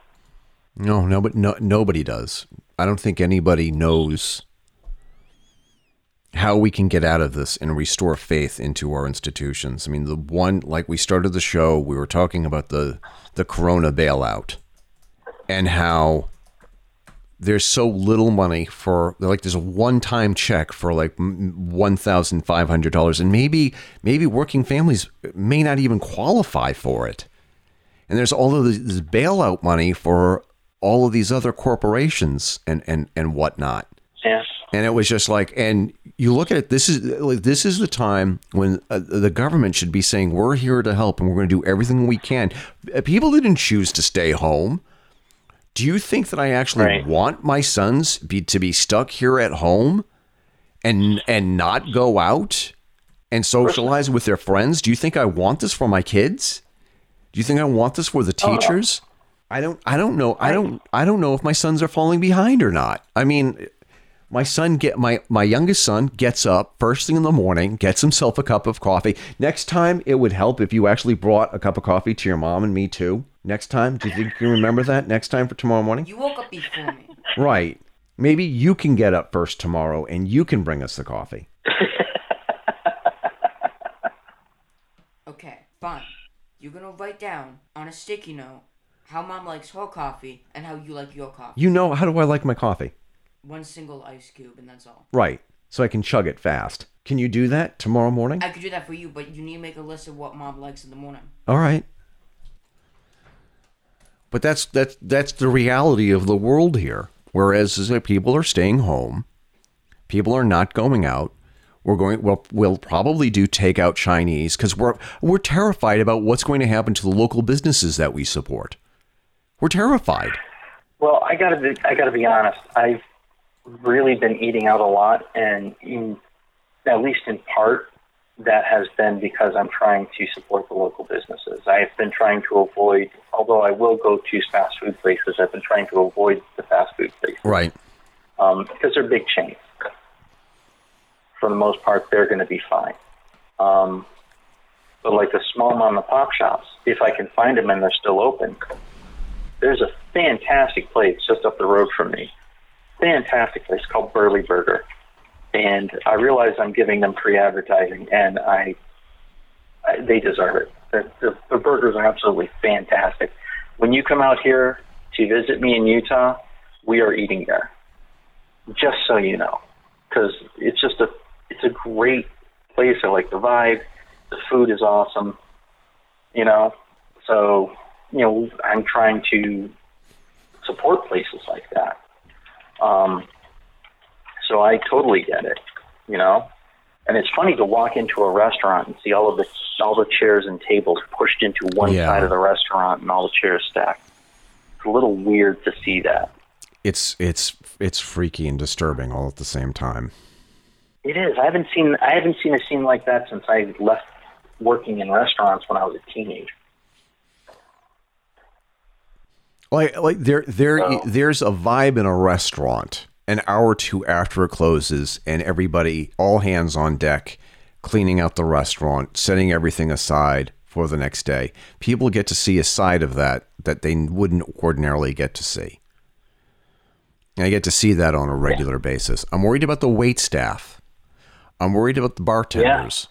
No, no, but no, nobody does. I don't think anybody knows how we can get out of this and restore faith into our institutions. I mean, the one like we started the show, we were talking about the the corona bailout and how there's so little money for like there's a one-time check for like $1,500 and maybe maybe working families may not even qualify for it. And there's all of this bailout money for all of these other corporations and and and whatnot. Yeah. And it was just like, and you look at it. This is like this is the time when uh, the government should be saying we're here to help and we're going to do everything we can. Uh, People didn't choose to stay home. Do you think that I actually Right. want my sons be to be stuck here at home and and not go out and socialize with their friends? Do you think I want this for my kids? Do you think I want this for the uh, teachers? I don't I don't know. I don't I don't know if my sons are falling behind or not. I mean, my son get my my youngest son gets up first thing in the morning, gets himself a cup of coffee. Next time it would help if you actually brought a cup of coffee to your mom and me too. Next time, do you think you can remember that? Next time for tomorrow morning? You woke up before me. Right. Maybe you can get up first tomorrow and you can bring us the coffee. Okay, fine. You're gonna write down on a sticky note how mom likes her coffee and how you like your coffee. You know how do I like my coffee? One single ice cube and that's all. Right. So I can chug it fast. Can you do that tomorrow morning? I could do that for you, but you need to make a list of what mom likes in the morning. All right. But that's that's that's the reality of the world here. Whereas people are staying home, people are not going out. We're going. Well, we'll probably do takeout Chinese because we're we're terrified about what's going to happen to the local businesses that we support. We're terrified. Well, I gotta be, I gotta be honest. I've really been eating out a lot, and in, at least in part, that has been because I'm trying to support the local businesses. I've been trying to avoid, although I will go to fast food places. I've been trying to avoid the fast food places Right. um, because they're big chains. For the most part, they're going to be fine. Um, but like the small mom and pop shops, if I can find them and they're still open, there's a fantastic place just up the road from me. Fantastic place called Burley Burger. And I realize I'm giving them free advertising, and I, I they deserve it. The, the, the burgers are absolutely fantastic. When you come out here to visit me in Utah, we are eating there. Just so you know, because it's just a it's a great place. I like the vibe. The food is awesome. You know, so you know I'm trying to support places like that. Um, so I totally get it. You know, and it's funny to walk into a restaurant and see all of the all the chairs and tables pushed into one Yeah. side of the restaurant and all the chairs stacked. It's a little weird to see that. It's it's it's freaky and disturbing all at the same time. It is. I haven't seen I haven't seen a scene like that since I left working in restaurants when I was a teenager. Like like there there Oh. there's a vibe in a restaurant an hour or two after it closes and everybody all hands on deck cleaning out the restaurant, setting everything aside for the next day. People get to see a side of that that they wouldn't ordinarily get to see. And I get to see that on a regular basis. I'm worried about the wait staff. I'm worried about the bartenders.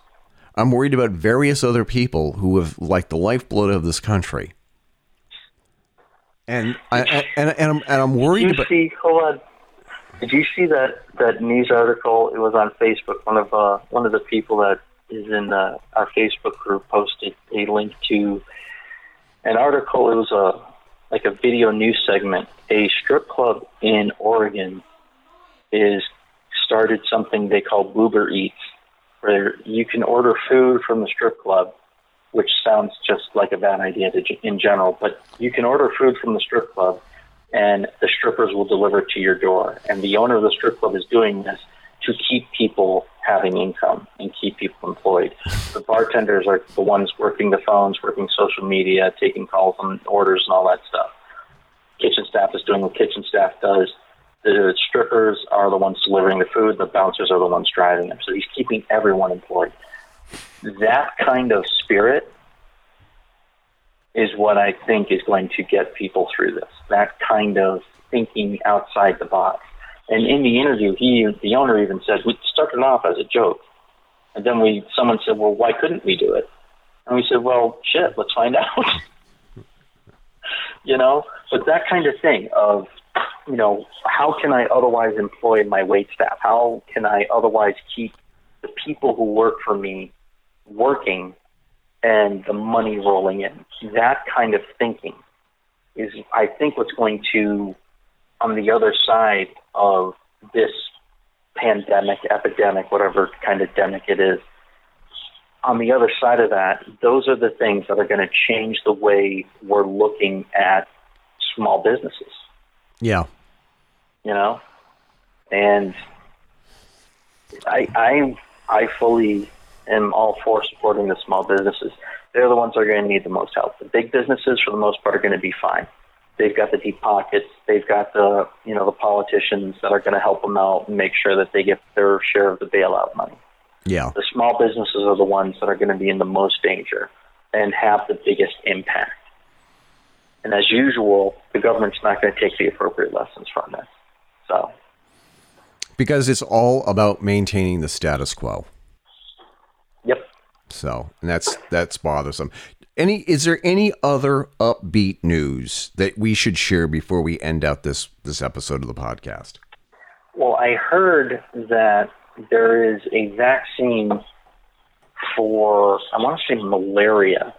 I'm worried about various other people who have like the lifeblood of this country. And I and and I'm and I'm worried Did you about see? Hold on. Did you see that that news article? It was on Facebook. One of uh, one of the people that is in uh, our Facebook group posted a link to an article. It was a like a video news segment. A strip club in Oregon is started something they call Boober Eats, where you can order food from the strip club, which sounds just like a bad idea to, in general, but you can order food from the strip club and the strippers will deliver it to your door. And the owner of the strip club is doing this to keep people having income and keep people employed. The bartenders are the ones working the phones, working social media, taking calls and orders and all that stuff. Kitchen staff is doing what kitchen staff does. The strippers are the ones delivering the food. The bouncers are the ones driving them. So he's keeping everyone employed. That kind of spirit is what I think is going to get people through this. That kind of thinking outside the box. And in the interview, he, the owner, even said we started off as a joke, and then we, someone said, "Well, why couldn't we do it?" And we said, "Well, shit, let's find out." you know, but that kind of thing of, you know, how can I otherwise employ my wait staff? How can I otherwise keep the people who work for me working and the money rolling in? That kind of thinking is, I think, what's going to, on the other side of this pandemic, epidemic, whatever kind of demic it is, on the other side of that, those are the things that are going to change the way we're looking at small businesses. yeah. You know, and I I I fully am all for supporting the small businesses. They're the ones that are going to need the most help. The big businesses, for the most part, are going to be fine. They've got the deep pockets. They've got the you know the politicians that are going to help them out and make sure that they get their share of the bailout money. Yeah. The small businesses are the ones that are going to be in the most danger and have the biggest impact. And as usual, the government's not going to take the appropriate lessons from this. So, Because it's all about maintaining the status quo. So, and that's that's bothersome. Any is there any other upbeat news that we should share before we end out this this episode of the podcast? Well, I heard that there is a vaccine for, I want to say malaria,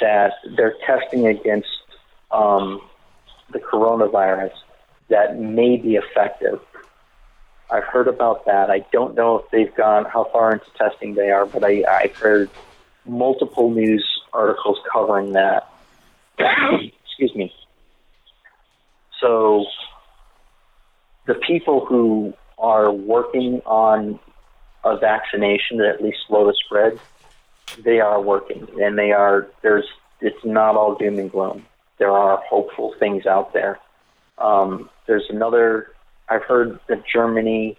that they're testing against um, the coronavirus that may be effective. I've heard about that. I don't know if they've gone, how far into testing they are, but I, I've heard multiple news articles covering that. Excuse me. So the people who are working on a vaccination to at least slow the spread, they are working, and they are. There's. It's not all doom and gloom. There are hopeful things out there. Um, there's another. I've heard that Germany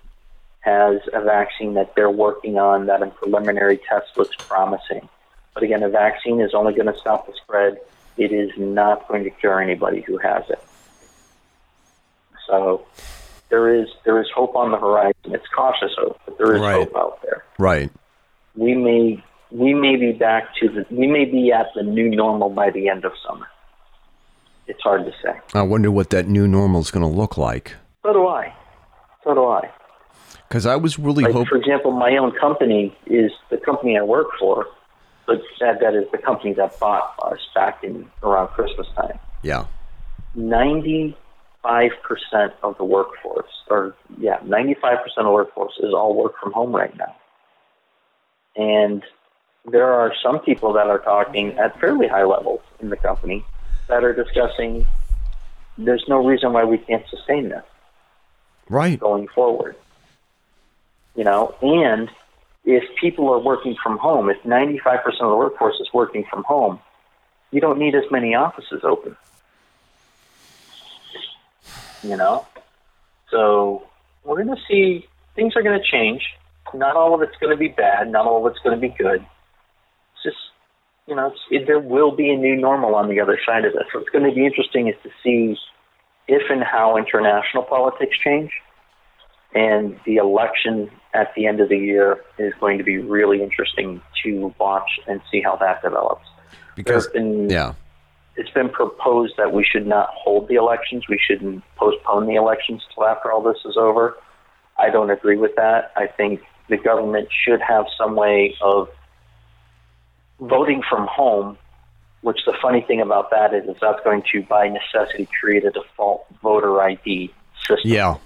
has a vaccine that they're working on that in preliminary tests looks promising. But again, a vaccine is only going to stop the spread. It is not going to cure anybody who has it. So there is there is hope on the horizon. It's cautious hope, but there is Right. hope out there. Right. We may we may be back to the we may be at the new normal by the end of summer. It's hard to say. I wonder what that new normal is going to look like. So do I. So do I. Because I was really Like hoping. for example, my own company is the company I work for, but that that is the company that bought us back in around Christmas time. Yeah. 95% of the workforce, or yeah, 95% of the workforce is all work from home right now. And there are some people that are talking at fairly high levels in the company that are discussing there's no reason why we can't sustain this Right. going forward. You know, and if people are working from home, if 95% of the workforce is working from home, you don't need as many offices open. You know? So we're going to see things are going to change. Not all of it's going to be bad, not all of it's going to be good. It's just, you know, it, there will be a new normal on the other side of this. What's going to be interesting is to see if and how international politics change and the election at the end of the year is going to be really interesting to watch and see how that develops. Because, been- yeah. It's been proposed that we should not hold the elections. We shouldn't postpone the elections till after all this is over. I don't agree with that. I think the government should have some way of voting from home, which the funny thing about that is, is that's going to, by necessity, create a default voter ID system. Yeah.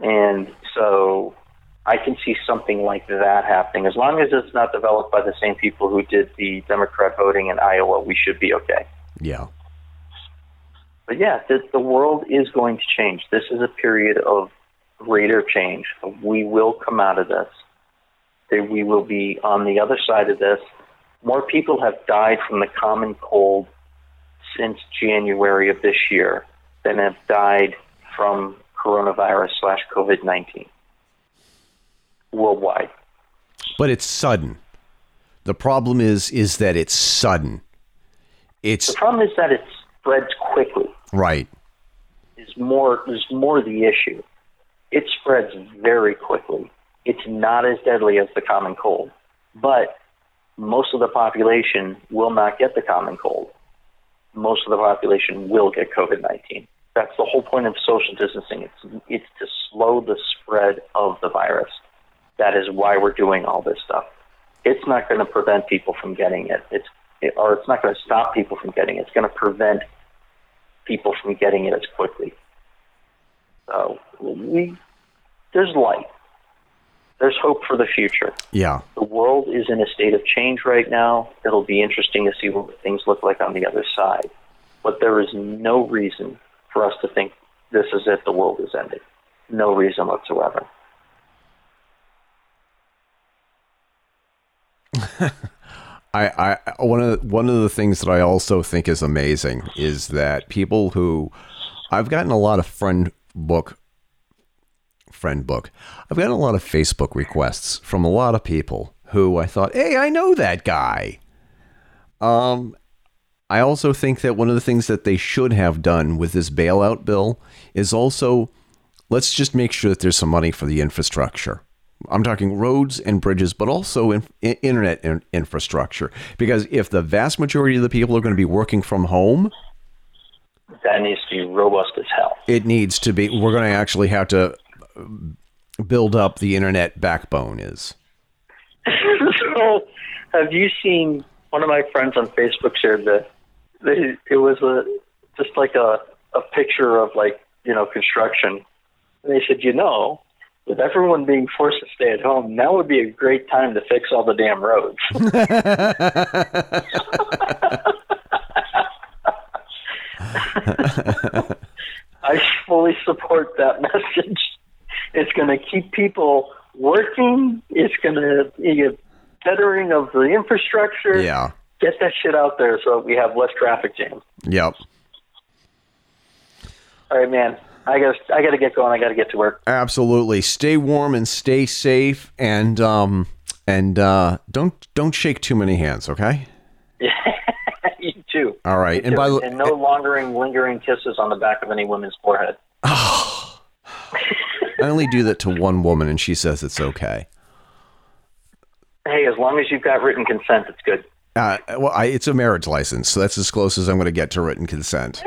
And so I can see something like that happening. As long as it's not developed by the same people who did the Democrat voting in Iowa, we should be okay. Yeah. But yeah, the, the world is going to change. This is a period of greater change. We will come out of this. We will be on the other side of this. More people have died from the common cold since January of this year than have died from coronavirus slash COVID 19 worldwide. But it's sudden. The problem is is that it's sudden. It's The problem is that it spreads quickly. right. is more is more the issue. It spreads very quickly. It's not as deadly as the common cold, but most of the population will not get the common cold. Most of the population will get COVID nineteen. That's the whole point of social distancing. It's it's to slow the spread of the virus. That is why we're doing all this stuff. It's not going to prevent people from getting it. It's it, or it's not going to stop people from getting it. It's going to prevent people from getting it as quickly. So we there's light. There's hope for the future. Yeah. The world is in a state of change right now. It'll be interesting to see what things look like on the other side. But there is no reason for us to think this is it, the world is ending. No reason whatsoever. I, I one of the, one of the things that I also think is amazing is that people who I've gotten a lot of friend book friend book. I've gotten a lot of Facebook requests from a lot of people who I thought, "Hey, I know that guy." Um I also think that one of the things that they should have done with this bailout bill is also let's just make sure that there's some money for the infrastructure. I'm talking roads and bridges, but also in, in- internet in- infrastructure. Because if the vast majority of the people are going to be working from home, That needs to be robust as hell. it needs to be. We're going to actually have to build up the internet backbone. Is so, have you seen one of my friends on Facebook shared that they, it was a just like a a picture of like you know construction. And they said, you know, with everyone being forced to stay at home, now would be a great time to fix all the damn roads. I fully support that message. It's going to keep people working. It's going to be bettering of the infrastructure. yeah, Get that shit out there so we have less traffic jams. yep, All right, man. I got I got to get going. I got to get to work. absolutely. Stay warm and stay safe, and um and uh, don't don't shake too many hands. Okay. you too. All right. You And too. by and no lingering, lingering kisses on the back of any woman's forehead. I only do that to one woman, and she says it's okay. Hey, as long as you've got written consent, it's good. Uh, well, I, it's a marriage license, so that's as close as I'm going to get to written consent.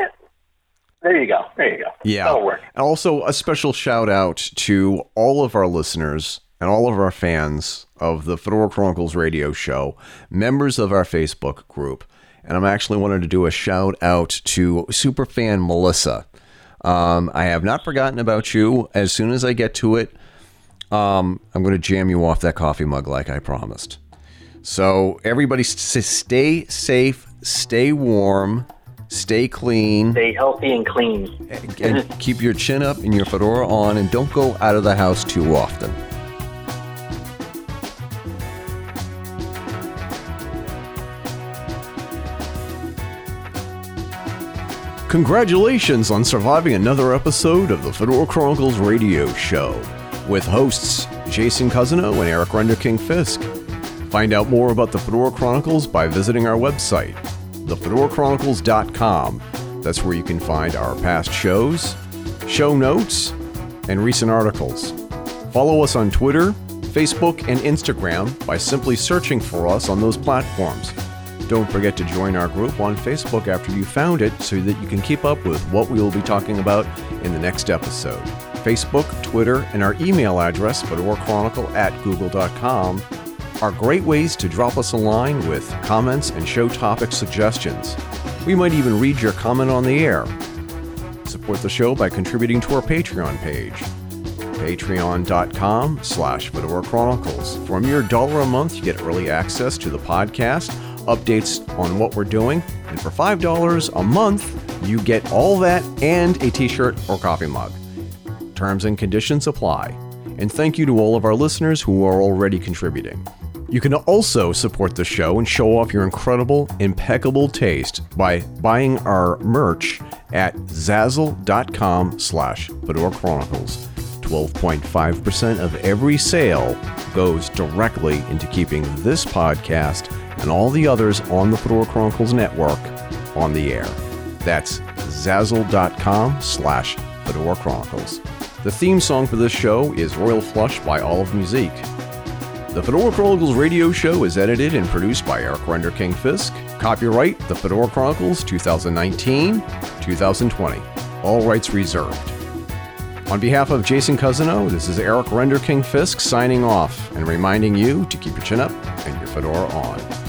There you go. There you go. Yeah. That'll work. And also, a special shout out to all of our listeners and all of our fans of the Fedora Chronicles radio show, members of our Facebook group. And I'm actually wanted to do a shout out to superfan Melissa. Um, I have not forgotten about you. As soon as I get to it, um, I'm going to jam you off that coffee mug like I promised. So, everybody, s- stay safe, stay warm, stay clean Stay healthy and clean. and keep your chin up and your fedora on and don't go out of the house too often. Congratulations on surviving another episode of the Fedora Chronicles radio show with hosts Jason Cousineau and Eric Renderking Fisk. Find out more about the Fedora Chronicles by visiting our website, thefedorachronicles.com. That's where you can find our past shows, show notes, and recent articles. Follow us on Twitter, Facebook, and Instagram by simply searching for us on those platforms. Don't forget to join our group on Facebook after you found it so that you can keep up with what we will be talking about in the next episode. Facebook, Twitter, and our email address, fedorachronicle at google.com, are great ways to drop us a line with comments and show topic suggestions. We might even read your comment on the air. Support the show by contributing to our Patreon page patreon.com slash Fedora Chronicles. For your dollar a month, you get early access to the podcast, updates on what we're doing, and for $5 a month, you get all that and a t-shirt or coffee mug. Terms and conditions apply. And thank you to all of our listeners who are already contributing. You can also support the show and show off your incredible, impeccable taste by buying our merch at zazzle.com slash Fedora Chronicles. 12.5% of every sale goes directly into keeping this podcast and all the others on the Fedora Chronicles network on the air. That's zazzle.com slash Fedora Chronicles. The theme song for this show is Royal Flush by Olive Musique. The Fedora Chronicles radio show is edited and produced by Eric Renderking Fisk. Copyright The Fedora Chronicles 2019 2020. All rights reserved. On behalf of Jason Cousineau, this is Eric Renderking Fisk signing off and reminding you to keep your chin up and your fedora on.